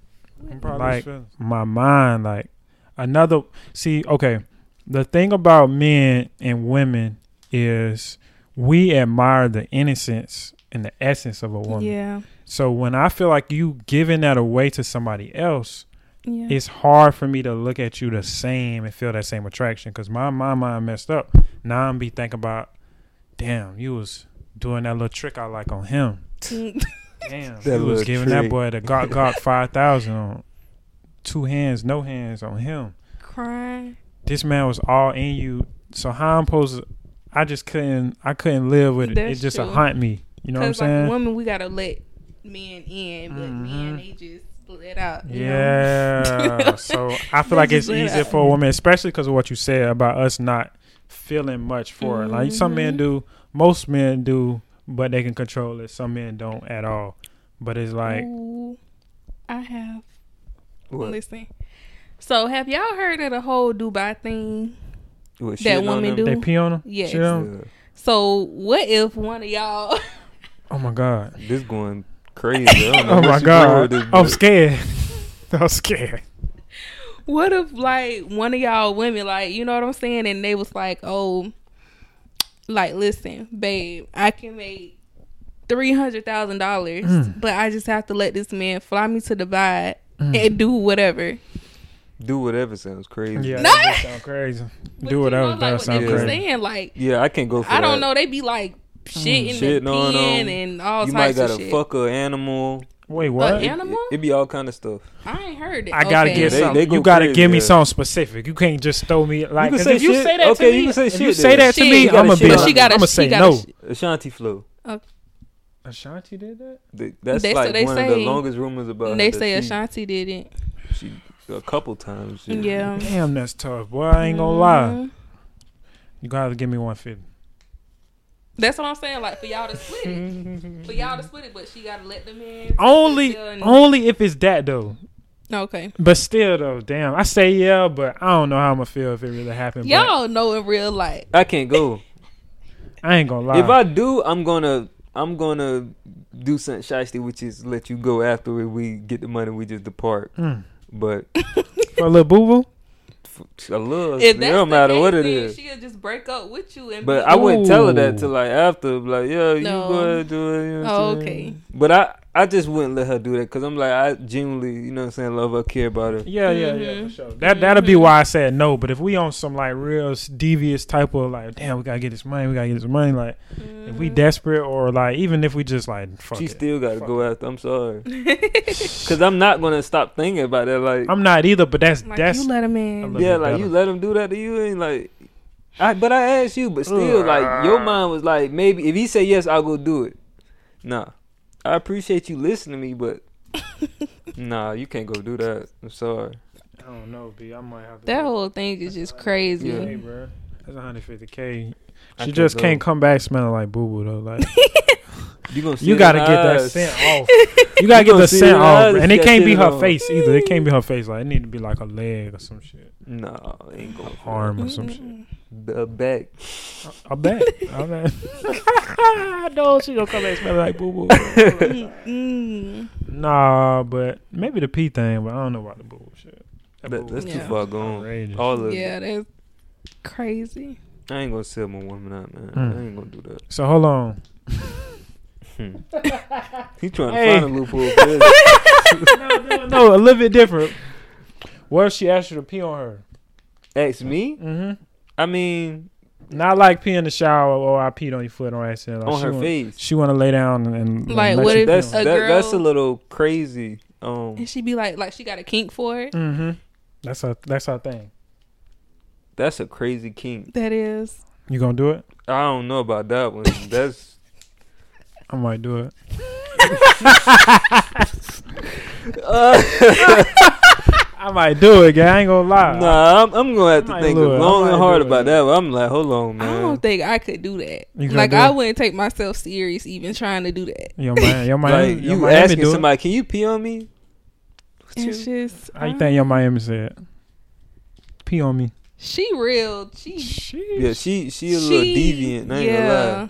Like my mind, like another. See, okay, the thing about men and women is we admire the innocence and the essence of a woman. Yeah. So when I feel like you giving that away to somebody else, Yeah. it's hard for me to look at you the same and feel that same attraction because my my mind messed up. Now I'm be thinking about, damn, you was doing that little trick I like on him. Damn, That was little giving that boy the Gawk Gawk five thousand on two hands, no hands on him. Crying. This man was all in you. So how I'm supposed to? I just couldn't. I couldn't live with it. That's it just true. a haunt me. You know what I'm Because like saying? women, we gotta let men in, but men Mhm. they just let out. you know? Yeah. so I feel They like it's let easier out. for a woman, especially because of what you said about us not feeling much for it. Like some men Mhm. do, most men do, but they can control it. Some men don't at all. But it's like, Ooh, I have. What? Listen. So have y'all heard of the whole Dubai thing? What, that shitting women do? they pee on them. Yes. Shit on 'em? Yeah. So what if one of y'all Oh my god. This going crazy. I don't know Oh my she going with god. this, I'm scared. I'm scared. what if like one of y'all women like you know what I'm saying and they was like oh like listen babe I can make three hundred thousand dollars Mm. but I just have to let this man fly me to Dubai Mm. and do whatever Do whatever sounds crazy. Yeah, Yeah, that sound crazy. But Do you whatever know, like, does what sound crazy. saying like yeah, I can't go for I don't that. know they be like shitting Shitting and on peeing them. and all You might types of gotta fuck a animal. Wait, An what? animal? It, it be all kind of stuff. I ain't heard it I gotta Okay. get They- something. they go you gotta crazy, give me yeah. something specific. You can't just throw me like. can 'cause say if you shit. say that Okay, to me, you can say if shit you say that to me, I'm gonna be. She gotta- I'm gonna say no. sh- Ashanti flow. Ashanti did that. Th- That's That's like what they one of the longest rumors about. they her, that say she, Ashanti did it She a couple times. shit. yeah Damn, that's tough, boy. I ain't gonna lie. Mhm. You gotta give me one fifty. That's what I'm saying. Like for y'all to split it, for y'all to split it, but she gotta let them in. Only, only if it's that though. okay. But still, though, damn. I say yeah, but I don't know how I'm gonna feel if it really happened. but Y'all know in real life. I can't go. I ain't gonna lie. If I do, I'm gonna I'm gonna do something shiesty, which is let you go after we get the money. We just depart. Mm. But for a little boo boo, f- a little, If it that's don't matter case, what it is. she'll just break up with you. And But be, I wouldn't tell her that till like after, like, yeah, you No. go ahead and do it. You know what Oh, okay. But I, I just wouldn't let her do that because I'm like, I genuinely, you know what I'm saying, love her, care about her. yeah, yeah, yeah, Mhm. for sure. That that'll be why I said no. But if we on some like real devious type of like, damn, we gotta get this money, we gotta get this money. Like, if we Mhm. desperate or like, even if we just like, fuck she it. still got to Fuck go after. I'm sorry, because I'm not gonna stop thinking about that. Like, I'm not either, but that's like that's you let him in. yeah, like better. you let him do that to you, and like, I, but I asked you, but still, like, your mind was like, maybe if he say yes, I'll go do it. Nah, I appreciate you listening to me, but nah, you can't go do that. I'm sorry. I don't know, B. I might have to. That whole thing is just crazy. Yeah. Hey, bro. That's 150k. She can't just go. can't come back smelling like boo boo though. Like You gonna see you gotta get that eyes. scent off. You gotta You get the scent off, eyes and it got can't be her on. face either. It can't be her face. Like it need to be like a leg or some shit, Nah, ain't going for arm or some shit. Mm-mm. that. The back. I bet. I bet. I know she gonna come back smelling like boo boo. Nah, but maybe the pee thing, but I don't know about the boo boo shit. That That, that's shit too far gone. outrageous. All of Yeah, that's crazy. I ain't gonna sell my woman out, man. Mm. I ain't gonna do that. So hold on. Hmm. he trying to find a loophole. No, no, no, a little bit different. What if she asked you to pee on her? Ask me. Mm-hmm. I mean, Not like pee in the shower or I peed on your foot or accident. Like on she her want- face. She want to lay down and, and Like, let what you if That's a that, her. that's a little crazy. Um, And she be like, like she got a kink for it. Mm-hmm. That's her. That's her thing. that's a crazy kink. That is. You gonna do it? I don't know about that one. That's I might do it. uh, I I might do it, gang. I ain't gonna lie. Nah, I'm, I'm gonna have to I might think it. Long and hard do it. about that. But I'm like, hold on, man. I don't think I could do that. Like do I it? wouldn't take myself serious even trying to do that. Your man, your Miami, like your you Miami asking do it. somebody, can you pee on me? What you- It's just How you think your Miami said? Pee on me. she real. She yeah, she she a little she- deviant. I ain't gonna lie.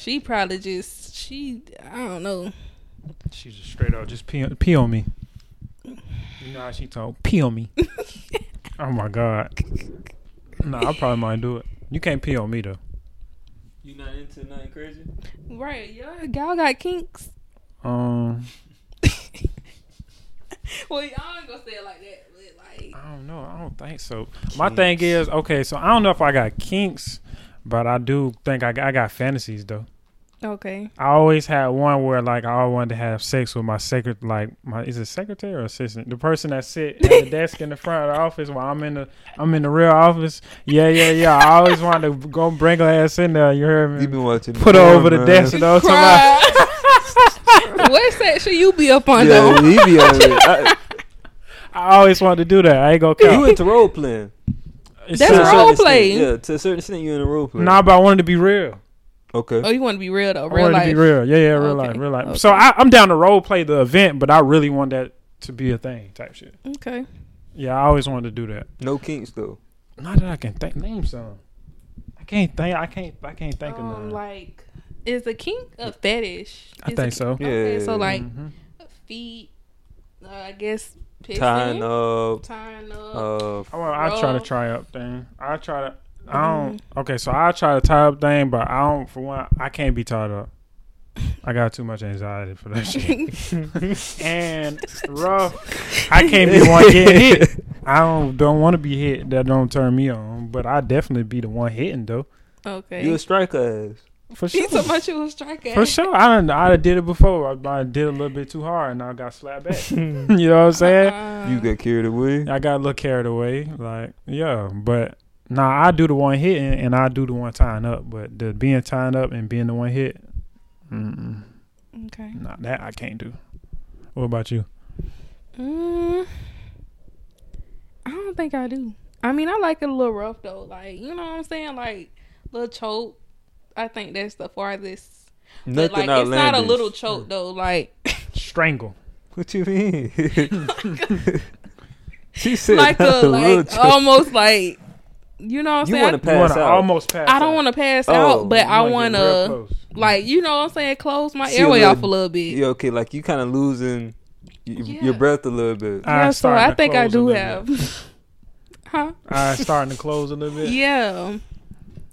She probably just she I don't know. She's just straight up, just pee, pee on me. You know how she told, pee on me. oh my god. Nah, I probably might do it. You can't pee on me though. You not into nothing crazy? Right, y'all, y'all got kinks. Um, Well, y'all ain't gonna say it like that, but like I don't know. I don't think so. My thing is, okay, so I don't know if I got kinks, but I do think I got, I got fantasies though. okay. I always had one where like I always wanted to have sex with my secret, like my is it secretary or assistant, the person that sit at the desk in the front of the office while I'm in the I'm in the real office. Yeah, yeah, yeah. I always wanted to go bring her ass in there. You heard me? You been watching? Put her porn, over the desk and all Cry. what section you be up on Yeah, though? he be on it. I, I always wanted to do that. I ain't gonna you into role playing? It's That's To a not- certain role extent, play. Yeah, to a certain extent, you're in a role play. Nah, but I wanted to be real. Okay. Oh, you want to be real though, I real wanted life. to be real. Yeah, yeah, real Okay, life, real life. okay. So I, I'm down to role play the event, but I really want that to be a thing, type shit. Okay. Yeah, I always wanted to do that. No kinks though. Not that I can think. Name some. I can't think. I can't. I can't think of Um, none. like, is a kink a fetish? I Is think a- so. Okay, Yeah. so like Mhm. feet, uh, I guess pissing, Tying up. tying up. Uh, I, want, I try to Roll. try up thing. I try to. I Mm-hmm. don't. Okay, so I try to tie up thing, but I don't. For one, I can't be tied up. I got too much anxiety for that shit. and rough, I can't be one getting hit. I don't don't want to be hit. That don't turn me on. But I definitely be the one hitting though. okay. you a striker ass. For He sure. talking about you a striker. For sure, I done, I done did it before. I, I did a little bit too hard, and I got slapped back. you know what I'm saying? Uh, You got carried away. I got a little carried away. Like, yeah, but nah, I do the one hitting, and I do the one tying up. But the being tying up and being the one hit, mm-mm, okay. nah, that I can't do. What about you? Mm, I don't think I do. I mean, I like it a little rough though. Like, you know what I'm saying? Like, little choke. I think that's the farthest. But Nothing like, it's not a little choke though. Like, Strangle. What you mean? she said like not a like choke. almost like, you know what I'm You saying? want I- to pass you want to out? almost pass. I don't want to pass Oh, out, but I wanna want get real to, close. like, you know what I'm saying? Close my See a airway little- off a little bit. Yeah, okay, like you kind of losing y- Yeah. your breath a little bit. I yeah, so I think I do have. huh? I starting to close a little bit. Yeah.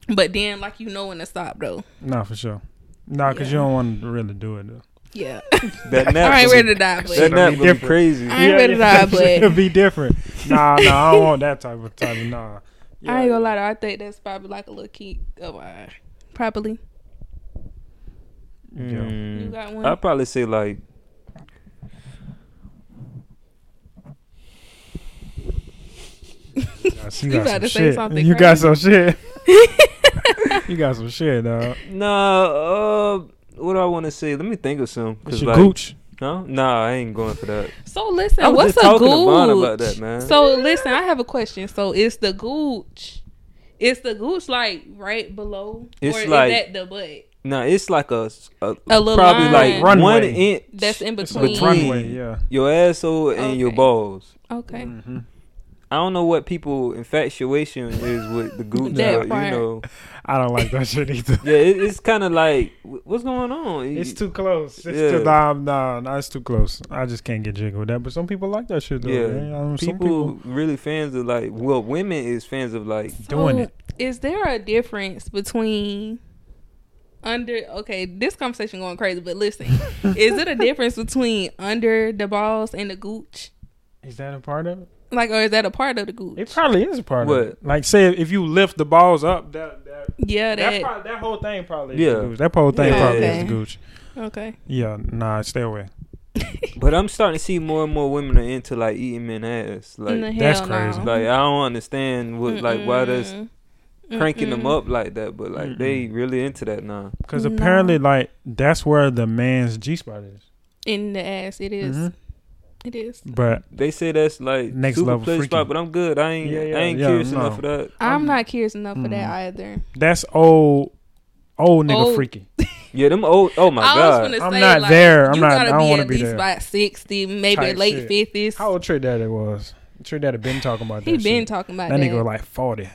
But then, like, you know when to stop though. No, for sure. No, because you don't want to really do it though. Yeah. That nap, I ain't ready to die, that but Gonna nap be different. crazy. I ain't ready to die, but- it'll be different. Nah, nah, I don't want that type of type of nah. I ain't gonna lie, though, I think that's probably like a little key of mine. Probably. Yeah. Mm, You got one? I'd probably say like Yes, You You got some to say shit. something You got some shit. you got some shit, dog. nah. Uh, what do I want to say? Let me think of some. It's 'cause, your like, gooch. No, nah, I ain't going for that. So listen, I was what's just a talking to Vaughn gooch? about that, man. So listen, I have a question. So it's the gooch, It's the gooch like right below, It's or like- is that the butt? Nah, it's like a, a, A little probably line. like Runway. one inch. That's in It's between. a runway, yeah. your asshole and your balls. Okay. Mhm. I don't know what people infatuation is with the gooch, That but you part. know, I don't like that shit either. yeah, it, it's kind of like what's going on? It's too close. It's Yeah. too nah, nah, nah, it's too close. I just can't get jiggy with that. But some people like that shit though. Yeah. man. Um, some people, people really fans of like well, women is fans of like doing it. Is there a difference between under? Okay, this conversation going crazy, but listen, is it a difference between under the balls and the gooch? Is that a part of it? Like, or is that a part of the gooch? It probably is a part What? of it. Like, say if you lift the balls up, that that yeah, that, that. probably, that whole thing probably is Yeah. the gooch. That whole thing Yeah. probably Okay. is the gooch. okay. Yeah, nah, stay away. But I'm starting to see more and more women are into like eating men ass. Like, No, that's crazy. no. like I don't understand what like why that's Mm-mm. cranking them up like that. But like Mm-mm. they really into that now. Because No. apparently, like that's where the man's G spot is. in the ass. It is. Mhm. It is. But They say that's like Next super level play freaky. spot, but I'm good. I ain't Yeah, yeah, I ain't yeah, curious no. enough for that. I'm I'm- not curious enough for that Mm. either. that's old, old nigga Old. freaky. Yeah, them old. Oh my I god. was gonna I'm not like, there. I'm not- gotta I don't be wanna at be there. about sixty, maybe Type late shit. fifties. How old Trick Daddy was? Trick Daddy been talking about that. He been shit. talking about That that. nigga was like forty.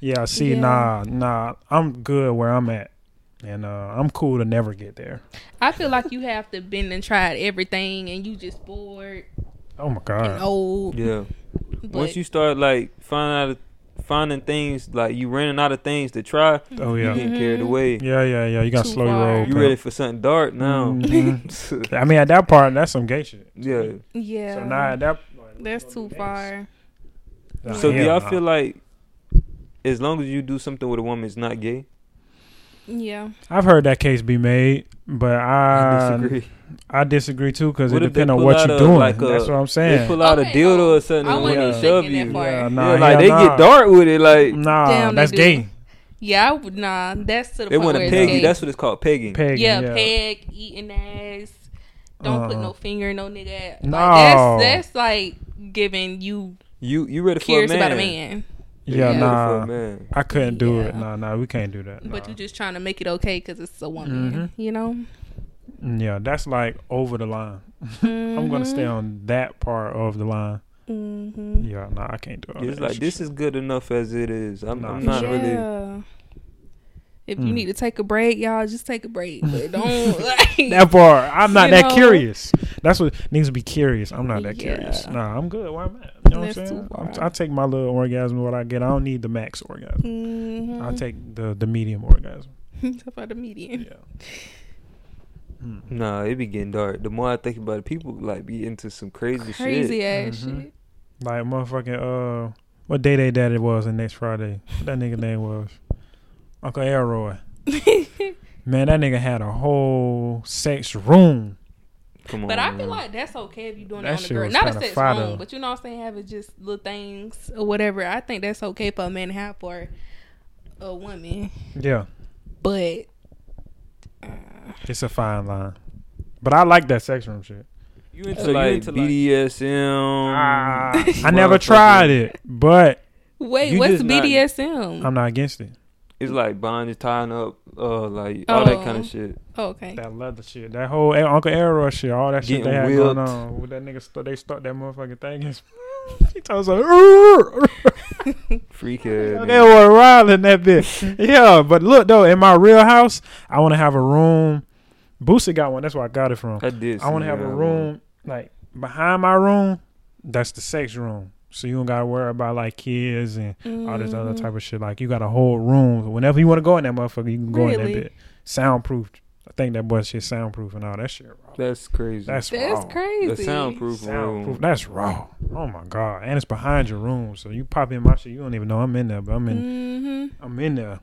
Yeah, I see, Yeah. nah, nah. I'm good where I'm at, and uh, I'm cool to never get there. I feel like you have to been and tried everything, and you just bored Oh my and god. old. yeah. But Once you start like finding out, finding things like you running out of things to try, Oh yeah, you yeah. getting carried Mhm. away. Yeah, yeah, yeah. You got to Too slow your roll. You ready for something dark now? Mhm. I mean, at that part, that's some gay shit. yeah. yeah, So now at that, that's too far. Nah, So do hell y'all nah. feel like as long as you do something with a woman, it's not gay? Yeah, I've heard that case be made, but I I disagree. I disagree too because it What depends on what you're doing. like a- That's what I'm They saying. pull out a dildo oh, or something I and wasn't want even to shove you. that far. Yeah, Yeah, nah, like they nah. get dark with it. Like Nah, Damn, that's do. gay. yeah, I would nah. That's to the they point want where to peg you. That's what it's called, pegging. Pegging, yeah, yeah. peg, eating ass. Don't put Uh-uh. no finger in no nigga. ass. No. Like, that's that's like giving you You you ready for a curious man? about a man, Yeah, Yeah. You ready for nah, man. I couldn't do it. Nah, nah, we can't do that. but you're just trying to make it okay because it's a woman. Mhm. You know. yeah, that's like over the line. I'm gonna stay Mm-hmm. on that part of the line. hmm Yeah, nah, I can't do it. It's like this is good enough as it is. I'm, Nah, I'm not sure. really. If you Mm. need to take a break, y'all just take a break, but don't like. that part. I'm not that know? curious. That's what needs to be curious. I'm not that Yeah. curious. Nah, I'm good where I'm at. You know what I'm saying? I'm, far. I take my little orgasm what I get. I don't need the max orgasm. Mhm. I take the the medium orgasm. Talk about the median. Yeah. Mm. Nah, it be getting dark. The more I think about it, people like be into some crazy, Crazy shit. ass Mhm. Like motherfucking uh, what day they daddy was in next Friday? What that nigga name was Uncle Elroy. Man, that nigga had a whole sex room. Come on. But I feel man. like that's okay if you're doing That it on the shit girl. Not a sex fire, room, but you know what I'm saying? Having just little things or whatever. I think that's okay for a man to have for a woman. Yeah, But uh, it's a fine line. But I like that sex room shit. you into So you like into, like- BDSM. Ah, I never tried it, but wait, You what's just not- BDSM? I'm not against it. It's like bondage, tying up, uh, like all that kind Oh. of shit. oh, okay. That leather shit, that whole Uncle Elroy shit, all that shit Getting they had whipped. going on. With that nigga, st- they start that motherfucking thing. His- he told us like, Freak head. They were riling that bitch. yeah, but look though, in my real house, I want to have a room. Boosie got one. That's where I got it from. I did. I want to have a that one. room like behind my room. That's the sex room. So you don't gotta worry about like kids and all this other Mhm. type of shit. Like you got a whole room. Whenever you want to go in that motherfucker, you can go in that bit. Soundproof. I think that boy shit soundproof and all that shit. Raw. That's crazy. That's That's raw. crazy. the soundproof, Soundproof. room. That's raw. Oh my god. And it's behind your room, so you pop in my shit. You don't even know I'm in there, but I'm in. hmm I'm in there.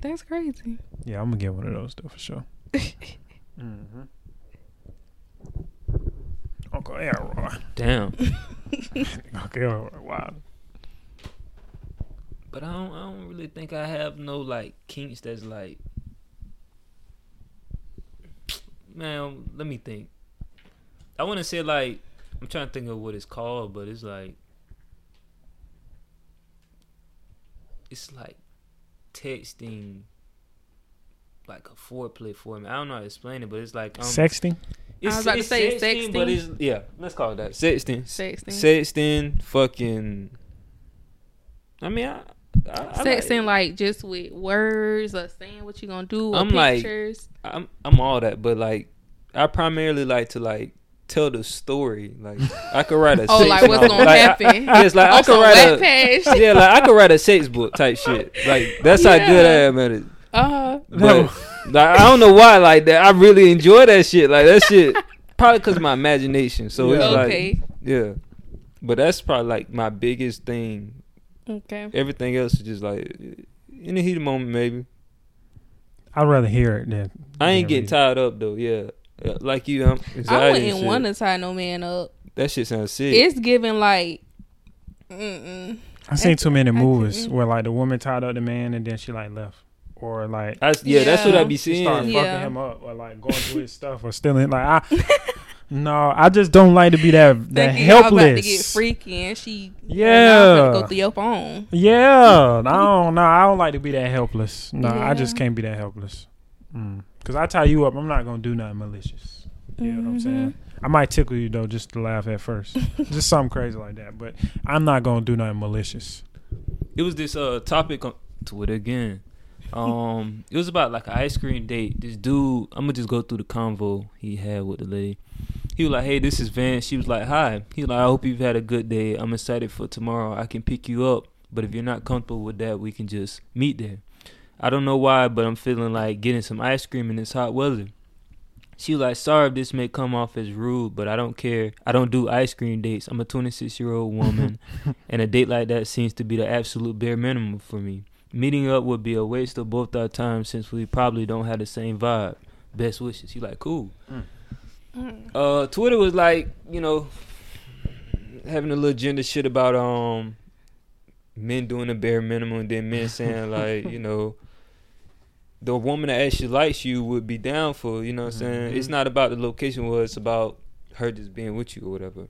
That's crazy. Yeah, I'm gonna get one of those though for sure. mm-hmm. Uncle Elroy. Damn. Elroy. Wow. But I don't. I don't really think I have no like kinks that's like. Man, let me think. I want to say like I'm trying to think of what it's called, but it's like it's like texting like a foreplay for me. I don't know how to explain it, but it's like um, Sexting. It's, I was about to say sexting, but it's yeah. Let's call it that sexting. Sexting. Sexting, fucking. I mean, I, I, I Sexting like, like just with words or saying what you're gonna do or I'm like- I'm I'm all that, but like, I primarily like to like tell the story. Like, I could write a. oh, sex like what's novel. gonna Like, I- happen? Yes, like I could write a. page. Yeah, like I could write a sex book type shit. Like that's how good I am at it. Uh, But like, I don't know why like that. I really enjoy that shit. Like that shit. Probably because of my imagination. So it's Yeah. like yeah. But that's probably like my biggest thing. Okay. Everything else is just like in the heat of the moment, maybe. I'd rather hear it than. I ain't getting it. tied up though. Yeah, Yeah, like you, um, I anxiety and wouldn't want to tie no man up. That shit sounds sick. It's giving like, mm-mm. I've seen too many I movies where like the woman tied up the man and then she like left, or like I, yeah, that's what Yeah. I be seeing. started Yeah. fucking him up, or like going through his stuff, or stealing. Like I, No, I just don't like to be that that Thinking y'all about to helpless. get freaky and she Yeah. go through your phone. Yeah, I don't know. I don't like to be that helpless. No, I just can't be that helpless. Mm. Cause I tie you up, I'm not gonna do nothing malicious. You know what I'm saying? Mm-hmm. I might tickle you though, just to laugh at first, just something crazy like that. But I'm not gonna do nothing malicious. It was this uh topic on Twitter again. Um, it was about like an ice cream date. This dude, I'm gonna just go through the convo he had with the lady. He was like, "Hey, this is Van." She was like, "Hi." He was like, "I hope you've had a good day. I'm excited for tomorrow. I can pick you up, but if you're not comfortable with that, we can just meet there." I don't know why, but I'm feeling like getting some ice cream in this hot weather. She was like, "Sorry if this may come off as rude, but I don't care. I don't do ice cream dates. I'm a 26 year old woman, and a date like that seems to be the absolute bare minimum for me. Meeting up would be a waste of both our time since we probably don't have the same vibe. Best wishes." He like, "Cool." Mm. Uh, Twitter was like, you know, having a little gender shit about um men doing the bare minimum, and then men saying like, you know, the woman that actually likes you would be down for. You know what I'm saying? It's Mhm. not about the location. Well, it's about her just being with you or whatever.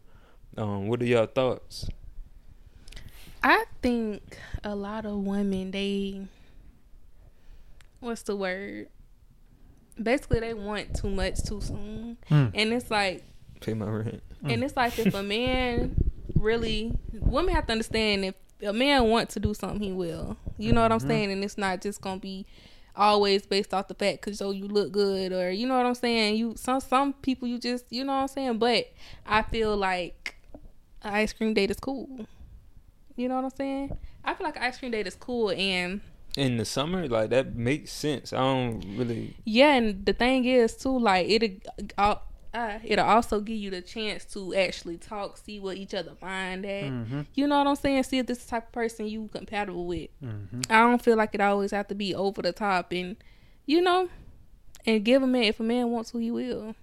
Um, what are y'all thoughts? I think a lot of women they what's the word? Basically they want too much too soon. Mm. And it's like Pay my rent. and it's like if a man really women have to understand if a man wants to do something he will. You know what I'm Mhm. saying? And it's not just gonna be always based off the fact because oh you look good or you know what I'm saying. You some some people you just you know what I'm saying. But I feel like an ice cream date is cool. You know what I'm saying? I feel like ice cream date is cool and In the summer, like that makes sense. I don't really. yeah, and the thing is too, like it, uh, uh, it'll also give you the chance to actually talk, see what each other mind at. Mm-hmm. You know what I'm saying? See if this is the type of person you compatible with. Mm-hmm. I don't feel like it always have to be over the top and you know, and give a man if a man wants to, he will.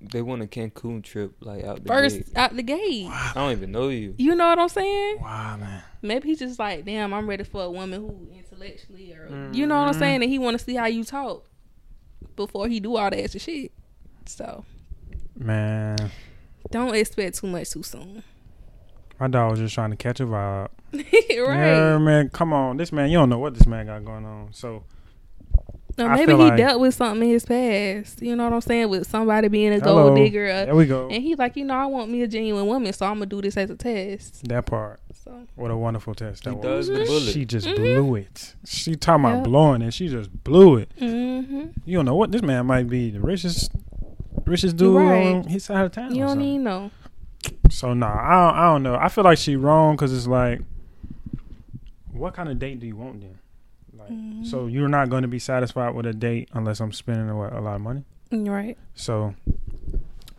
They want a Cancun trip like out the First gate. out the gate. I don't even know you. You know what I'm saying? Wow, man. Maybe he's just like, damn, I'm ready for a woman who intellectually or mm. you know what I'm saying, and he want to see how you talk before he do all that extra shit. So Man, don't expect too much too soon. my dog was just trying to catch a vibe. right. Yeah, man. Come on, this man. You don't know what this man got going on. So Or maybe he like- dealt with something in his past. You know what I'm saying? With somebody being a hello. gold digger. Uh, There we go. and he like, you know, I want me a genuine woman, so I'm gonna do this as a test. That part. So What a wonderful test He that does was. the bullet. She just Mhm. blew it. She talking about Yep. blowing it. She just blew it. hmm You don't know what this man might be the richest, richest dude Right. on his side of town. you don't even know. So nah, I don't, I don't know. I feel like she wrong because it's like, what kind of date do you want then? Like, Mhm. so you're not going to be satisfied with a date unless I'm spending what, a lot of money. Right. So,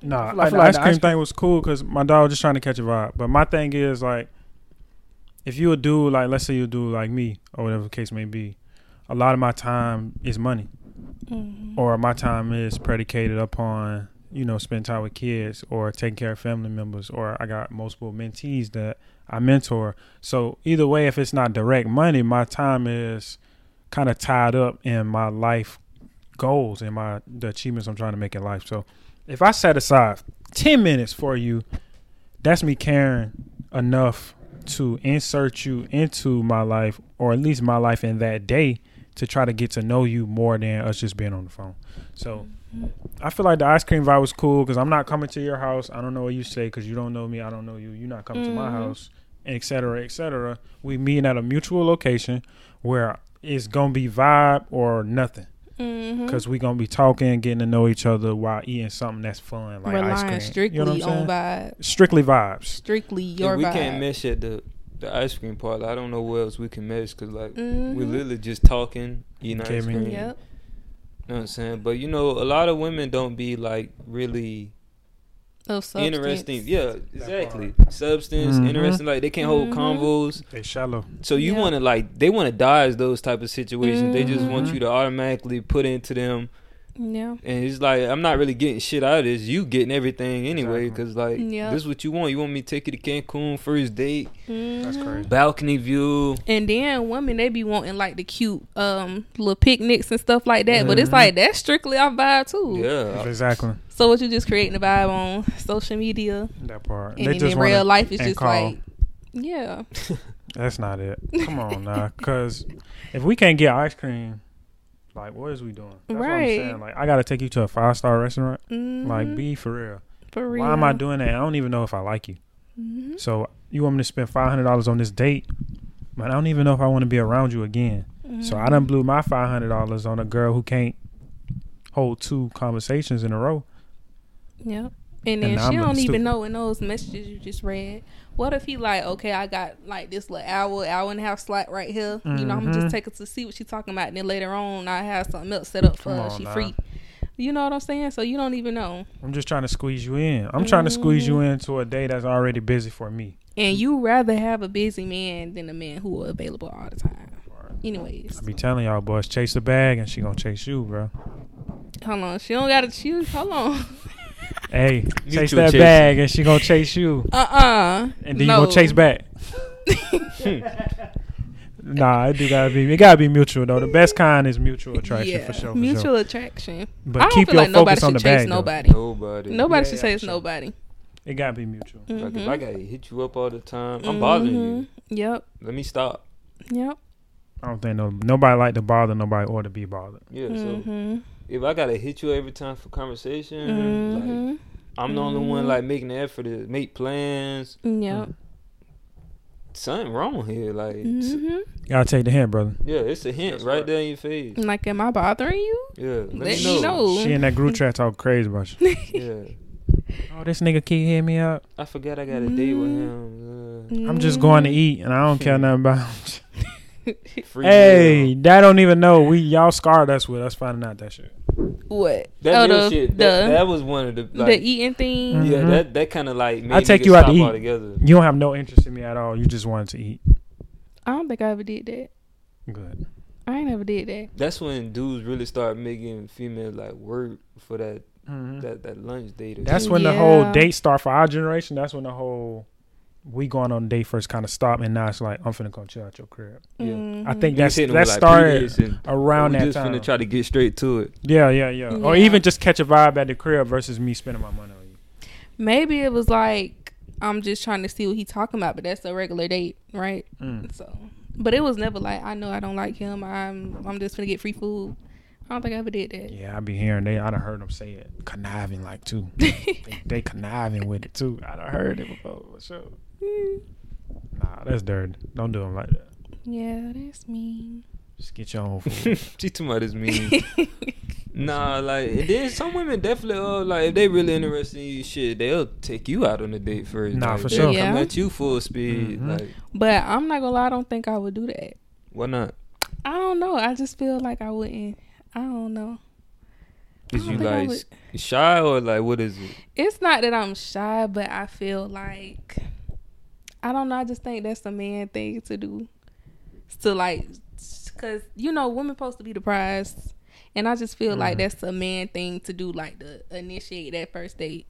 nah, I feel like like the ice ice cream- cream thing was cool because my dog was just trying to catch a vibe. But my thing is like, if you a dude like, let's say you a dude like me or whatever the case may be, a lot of my time is money Mhm. or my time is predicated upon you know spending time with kids or taking care of family members or i got multiple mentees that i mentor so either way if it's not direct money my time is kind of tied up in my life goals and my the achievements i'm trying to make in life so if i set aside 10 minutes for you that's me caring enough to insert you into my life or at least my life in that day to try to get to know you more than us just being on the phone. So I feel like the ice cream vibe was cool because I'm not coming to your house. I don't know what you say because you don't know me. I don't know you. You're not coming to my Mhm. house, et cetera, et cetera. We meeting at a mutual location where it's gonna be vibe or nothing because we gonna be talking, getting to know each other while eating something that's fun like ice relying cream. strictly you know what I'm on saying? vibe, Strictly vibes. strictly your if we vibe. can't mesh at the the ice cream part, I don't know where else we can mesh because like we Mhm. literally just talking, eating ice Kidding me? cream. Yep. You know what I'm saying? But you know, a lot of women don't be like really Of substance. Interesting. Yeah, exactly. Substance, Mhm. interesting. Like they can't hold Mhm. convos. They shallow. So you Yeah. want to like they want to dodge those type of situations. They just want Mhm. you to automatically put into them Yeah. And it's like I'm not really getting shit out of this. You getting everything anyway, Exactly. because like Yep. this is what you want. You want me to take you to Cancun first date, That's Mhm. crazy. balcony view. And then women they be wanting like the cute um little picnics and stuff like that, but it's Mhm. like that's strictly our vibe too. Yeah, Exactly So what you just creating a vibe on social media, that part. and they then just in real life it's just call. like, yeah, That's not it. Come on now, because if we can't get ice cream, like what is we doing? That's what I'm Right. saying. Like I gotta take you to a five star restaurant. Like Mhm. be for real. for real. Why am I doing that? I don't even know if I like you. Mhm. So you want me to spend five hundred dollars on this date, but I don't even know if I want to be around you again. So I done blew my five hundred dollars on a girl who can't hold two conversations in a row. Yep. And And then now she don't even know in those messages you just read. What if he like, okay, I got like this little hour, hour and a half slot right here. You know, I'm gonna just take her to see what she's talking about, and then later on, I have something else set up for Come her. She now. free. You know what I'm saying? So you don't even know, I'm just trying to squeeze you in. I'm trying to squeeze you Mm-hmm. into a day that's already busy for me. and you rather have a busy man than a man who are available all the time. Anyways, I be telling y'all boys, chase the bag, and she gonna chase you, bro. hold on, she don't gotta choose. Hold on. Hey, chase Mutual that chasing. bag, and she gonna chase you, Uh uh and then you gonna chase back. nah, it do gotta be. It gotta be mutual though. The best kind is mutual attraction yeah, for sure. For mutual sure. attraction. But I don't keep feel your like nobody focus on should the chase bag. though. nobody. nobody. Nobody Yeah, should chase for sure. nobody. It gotta be mutual. Like if. I gotta hit you up all the time, I'm bothering you. Mhm. Yep. Let me stop. Yep. I don't think no nobody like to bother nobody or to be bothered. Yeah. So Mhm. If I gotta hit you every time for conversation, like Mhm. I'm the only one Mhm. like making the effort to make plans. Yep. Something wrong here. Like, Mhm. Gotta take the hint, brother. yeah, it's a hint That's right right. there in your face. Like, am I bothering you? Yeah, let, Let me me know. know. She in that group chat talk crazy about you. Yeah, Oh, this nigga keep hitting me up. I forgot I got a date with him. I'm just going to eat, and I don't care nothing about. Free hey, meal. that don't even know. We y'all scarred us with us finding out that shit. What? that oh, the, shit. The, That, that was one of the the like, eating thing. Mhm. yeah, that that kind of like made I take you out to eat. altogether. You don't have no interest in me at all. You just wanted to eat. I don't think I ever did that. Good. I ain't never did that. That's when dudes really start making females like work for that Mhm. that that lunch date. or That's shit. when the whole date start for our generation. That's when the whole we going on a date first kind of stop, and now it's like I'm finna come chill at your crib. Yeah. Mhm. I think You that's hitting that with, like, started around we that just time. finna try to get straight to it. yeah, yeah, yeah, Or even just catch a vibe at the crib versus me spending my money on you. Maybe it was like I'm just trying to see what he talking about, but that's a regular date, right? Mm. So, but it was never like I know I don't like him. I'm I'm just gonna get free food. I don't think I ever did that. Yeah, I be hearing they. I done heard them say it conniving like too. they, they conniving with it too. I done heard it before. For sure. Nah, that's dirty. Don't do them like that. yeah, that's mean. Just get your own food. she too much is mean. nah, like and then some women definitely uh like if they really interested in you, shit, they'll take you out on a date first. Nah, like, for they'll sure. Come Yeah. at you full speed. Mhm. Like But I'm not gonna lie, I don't think I would do that. why not? I don't know. I just feel like I wouldn't. I don't know. Is you like shy or like what is it? It's not that I'm shy, but I feel like I don't know. I just think that's a man thing to do. To like, cause you know, women supposed to be the prize, and I just feel like Mhm. that's a man thing to do, like to initiate that first date.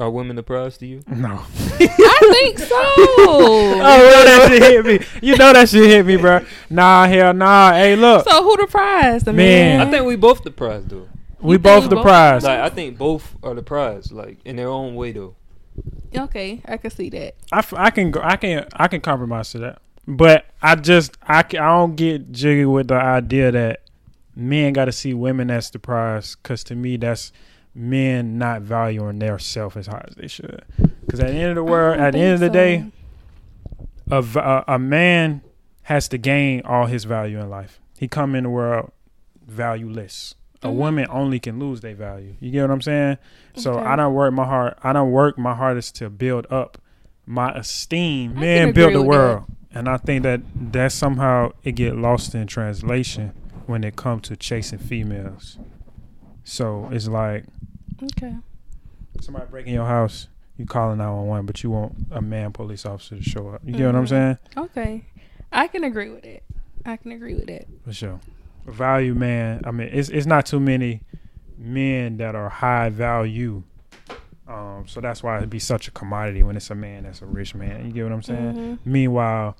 Are women the prize to you? no. I think so. Oh, well, that shit hit me. You know that shit hit me, bro. Nah, hell nah. Hey, look, So who the prize? The Man. man. I think we both the prize though. we both we the both- prize. Like I think both are the prize, like in their own way though. Okay, I can see that. I, I can go, I can I can compromise to that, but I just I can, I don't get jiggy with the idea that men got to see women as the prize because to me that's men not valuing their self as high as they should. Because at the end of the world, at the end of the think day, a man has to gain all his value in life. He come in the world valueless. A Mhm. woman only can lose their value. You get what I'm saying? So Okay. I don't work my heart. I don't work my hardest to build up my esteem. I Men can build the with that. world, and I think that that somehow it get lost in translation when it comes to chasing females. So it's like okay. somebody breaking your house, you calling 911, but you want a man police officer to show up. You get what I'm Mhm. saying? Okay, I can agree with that. I can agree with that. For sure. Value man. I mean, it's it's not too many men that are high value. Um, so that's why it'd be such a commodity when it's a man that's a rich man. You get what I'm saying? Mhm. Meanwhile,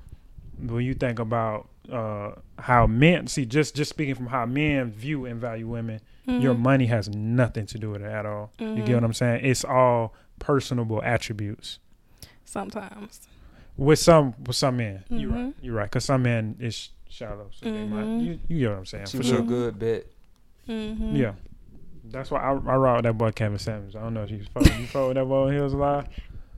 when you think about uh, how men see, just just speaking from how men view and value women, your Mhm. money has nothing to do with it at all. You Mhm. get what I'm saying? It's all personable attributes. Sometimes. With some with some men, you're right. Mhm. You're right. Because some men is shallow. So they might, Mhm. you, you get what I'm saying? She For real sure. good bet. Mm-hmm. Yeah. That's why I, I ride with that boy Kevin Samuels. I don't know if you follow, you follow that boy when he was alive.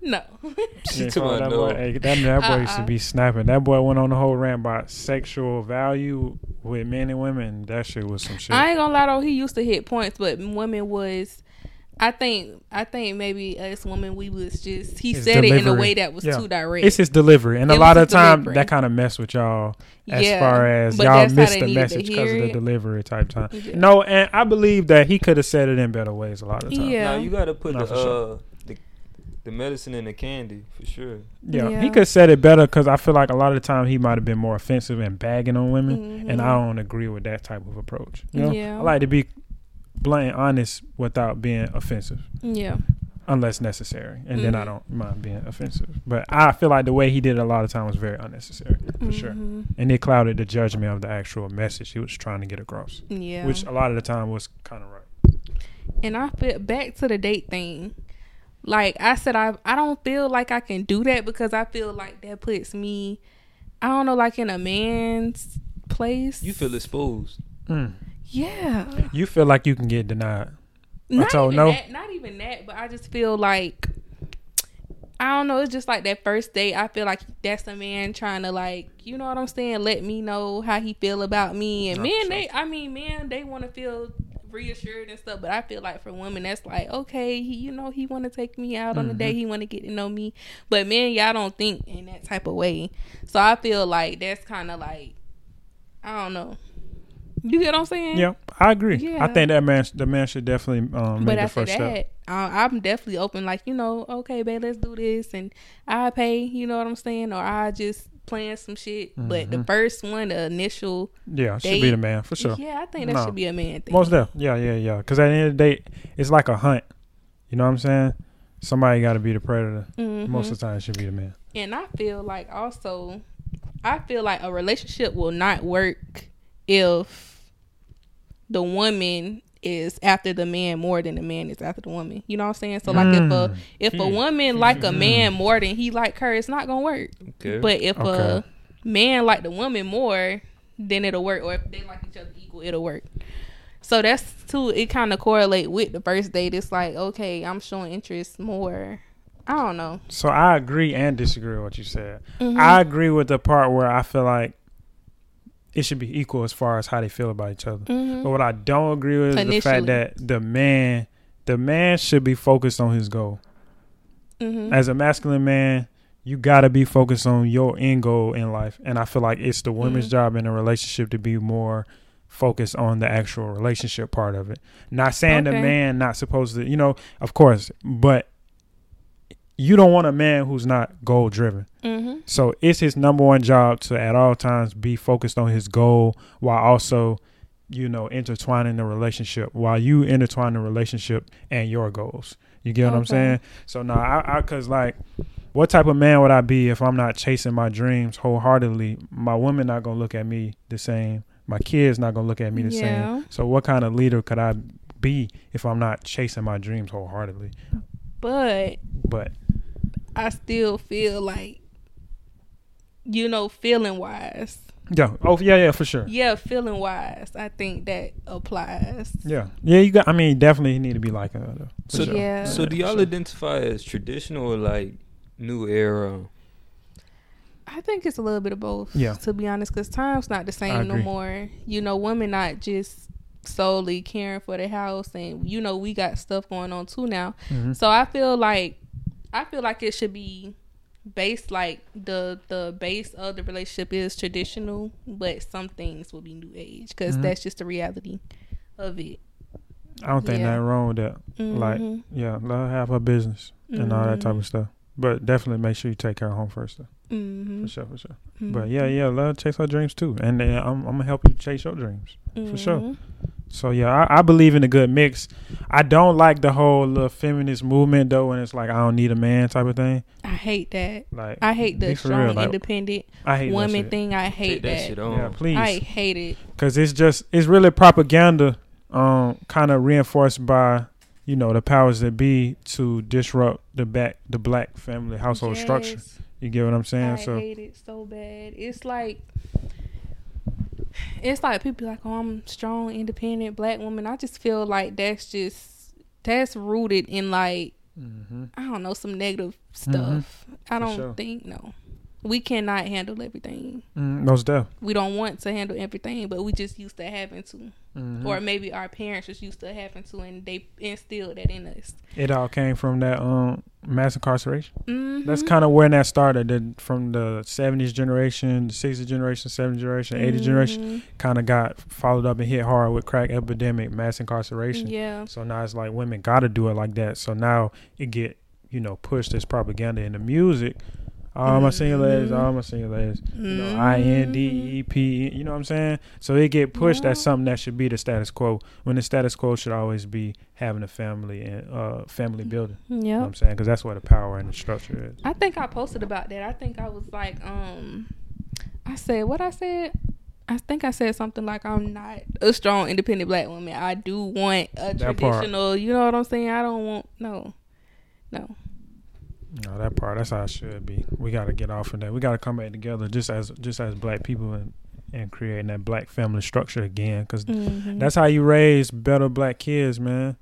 No. She Yeah, took that no. boy. Hey, that, that boy used to Uh-uh. be snapping. That boy went on the whole rant about sexual value with men and women. That shit was some shit. I ain't gonna lie though, he used to hit points, but women was I think I think maybe us women we was just he His said it in a way that was Yeah. too direct. it's his delivery, and a lot of time delivery. that kind of mess with y'all as Yeah, far as but y'all that's miss the message because of the delivery type time. Yeah. No, and I believe that he could have said it in better ways a lot of the time. Yeah. Now you gotta put No, the sure. uh the the medicine in the candy for sure. Yeah, Yeah. he could have said it better because I feel like a lot of the time he might have been more offensive and bagging on women, and Mhm. I don't agree with that type of approach. You know, Yeah. I like to be blunt and honest without being offensive, Yeah. unless necessary, and then I Mhm. don't mind being offensive. But I feel like the way he did it a lot of time was very unnecessary, for sure, Mhm. and it clouded the judgment of the actual message he was trying to get across, Yeah. which a lot of the time was kind of right. and I feel back to the date thing. Like I said, I I don't feel like I can do that because I feel like that puts me, I don't know, like in a man's place. You feel exposed. Mm. Yeah. You feel like you can get denied. Not even no. that. Not even that. But I just feel like I don't know. It's just like that first date. I feel like that's a man trying to like, you know what I'm saying? Let me know how he feel about me. And Oh, men, sure. they, I mean, men, they want to feel reassured and stuff. But I feel like for women, that's like, okay, he, you know, he want to take me out on a Mm-hmm. date. He want to get to know me. But men, y'all don't think in that type of way. So I feel like that's kind of like, I don't know. You get what I'm saying? Yeah, I agree. Yeah. I think that man, the man should definitely um, make the first that, step. I, I'm definitely open. Like you know, okay, babe, let's do this, and I pay. You know what I'm saying? Or I just plan some shit. But the Mhm. first one, the initial, Yeah, should be the man for sure. yeah, I think that No. should be a man thing. Most definitely. Yeah, yeah, yeah. Because at the end of the day, it's like a hunt. You know what I'm saying? Somebody got to be the predator. Mhm. Most of the time, it should be the man. and I feel like also, I feel like a relationship will not work if the woman is after the man more than the man is after the woman. You know what I'm saying? So like if a Mm. if a Hmm. woman like a man more than he like her, it's not gonna work. Okay. But if a man like the woman more, then it'll work. Or if they like each other equal, it'll work. So that's too. It kind of correlate with the first date. It's like okay, I'm showing interest more. I don't know. So I agree and disagree with what you said. Mhm. I agree with the part where I feel like it should be equal as far as how they feel about each other. Mhm. But what I don't agree with is the fact that the man, the man should be focused on his goal. Mhm. As a masculine man, you gotta be focused on your end goal in life, and I feel like it's the woman's Mhm. job in a relationship to be more focused on the actual relationship part of it. Not saying the man not supposed to, you know, of course, but you don't want a man who's not goal driven. Mhm. So it's his number one job to at all times be focused on his goal while also, you know, intertwining the relationship while you intertwine the relationship and your goals. You get what I'm saying? So now I, I cause like what type of man would I be if I'm not chasing my dreams wholeheartedly? My woman not gonna look at me the same. My kids not gonna look at me the Yeah. same. So what kind of leader could I be if I'm not chasing my dreams wholeheartedly? But But I still feel like, you know, feeling wise. yeah, oh yeah, yeah, for sure. Yeah, feeling wise. I think that applies. Yeah, yeah. You got. I mean, definitely you need to be like her. Though, for So- sure. Yeah. so do y'all sure. identify as traditional or like new era? I think it's a little bit of both. Yeah. To be honest, because time's not the same no more. You know, women not just solely caring for the house, and you know we got stuff going on too now. Mhm. So I feel like I feel like it should be based like the the base of the relationship is traditional, but some things will be new age because Mhm. that's just the reality of it. I don't think Yeah. nothing wrong with that. Like, Mhm. yeah, let her have her business and all that type of stuff. But definitely make sure you take care of home first, though. Mhm. For sure, for sure. But yeah, yeah, let her chase her dreams too, and then I'm, I'm gonna help you chase your dreams. for sure. So yeah, I, I believe in a good mix. I don't like the whole little feminist movement though, when it's like I don't need a man type of thing. I hate that. Like I hate the strong, real, like, independent I hate woman shit. thing. I hate Take that, that. shit on. Yeah, please. I hate it. because it's just it's really propaganda um kind of reinforced by you know the powers that be to disrupt the back the black family household structure you get what i'm saying I so hate it so bad. It's like it's like people like, oh, I'm strong, independent black woman. I just feel like that's just that's rooted in like mhm. I don't know some negative stuff. I don't sure. think no. We cannot handle everything. mm, most We don't want to handle everything, but we just used to having to, Mhm. or maybe our parents just used to having to, and they instilled that in us. it all came from that um mass incarceration Mm-hmm. that's kind of where that started the, from the 70s generation the 60s generation 70s generation 80s generation Mm-hmm. kind of got followed up and hit hard with crack epidemic mass incarceration Yeah. So now it's like women gotta do it like that. So now it get you know pushed as propaganda in the music. All my single ladies, all my single ladies. You know. I N D E P. You know what I'm saying? So it get pushed Yeah. something that should be the status quo. When the status quo should always be having a family and uh family building. You know what I'm saying? Because that's where the power and the structure is. I think I posted about that. I think I was like, um, I said what I said. I think I said something like, "I'm not a strong, independent black woman. I do want a That part. traditional. You know what I'm saying? I don't want no, no. No, that part. That's how it should be. We got to get off of that. We got to come back together, just as just as black people, and and creating that black family structure again. Because Mhm. That's how you raise better black kids, man.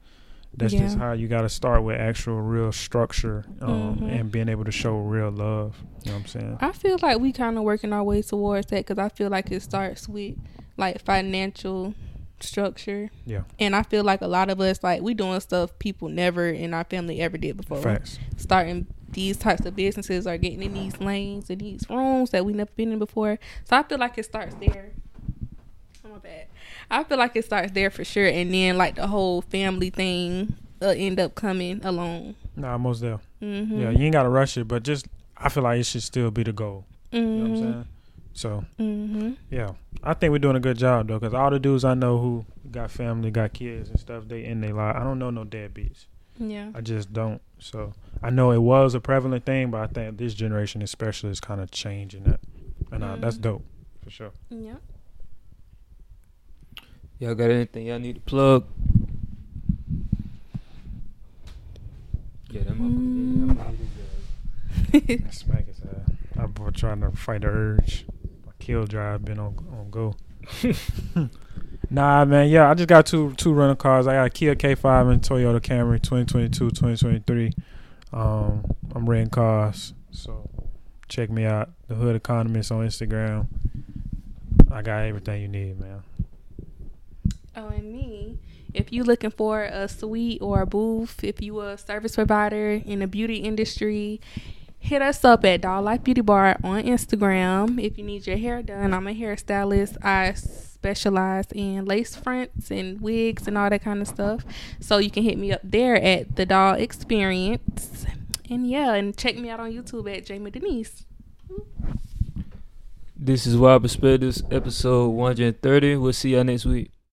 That's just how you got to start with actual real structure um, Mhm. and being able to show real love. You know what I'm saying? I feel like we kind of working our way towards that because I feel like it starts with like financial structure. Yeah. And I feel like a lot of us like we doing stuff people never in our family ever did before. Facts. Starting these types of businesses are getting in these lanes and these rooms that we never been in before. So I feel like it starts there. Oh my bad. I feel like it starts there for sure, and then like the whole family thing uh, end up coming along. Nah, most there. Mm-hmm. Yeah, you ain't got to rush it, but just I feel like it should still be the goal. You know what I'm saying? So Mm-hmm. yeah, I think we're doing a good job though, because all the dudes I know who got family, got kids and stuff, they in their life. I don't know no deadbeats. Yeah. I just don't. So I know it was a prevalent thing, but I think this generation especially is kind of changing that, and uh, that's Mm. dope for sure. Yeah. Y'all got anything y'all need to plug? Yeah, that motherfucker. Yeah, I'm Smack his ass. I've been trying to fight the urge. My kill drive been on on go. nah, man. Yeah, I just got two two rental cars. I got a Kia K5 and Toyota Camry 2022, 2023. Um, I'm renting cars, so check me out. The Hood Economist on Instagram. I got everything you need, man. Oh, and me, if you're looking for a suite or a booth, if you a service provider in the beauty industry, hit us up at Doll Life Beauty Bar on Instagram. If you need your hair done, I'm a hairstylist. I specialize in lace fronts and wigs and all that kind of stuff. So you can hit me up there at the Doll Experience. And yeah, and check me out on YouTube at Jamie Denise. This is Wild Perspectives, episode 130. We'll see y'all next week.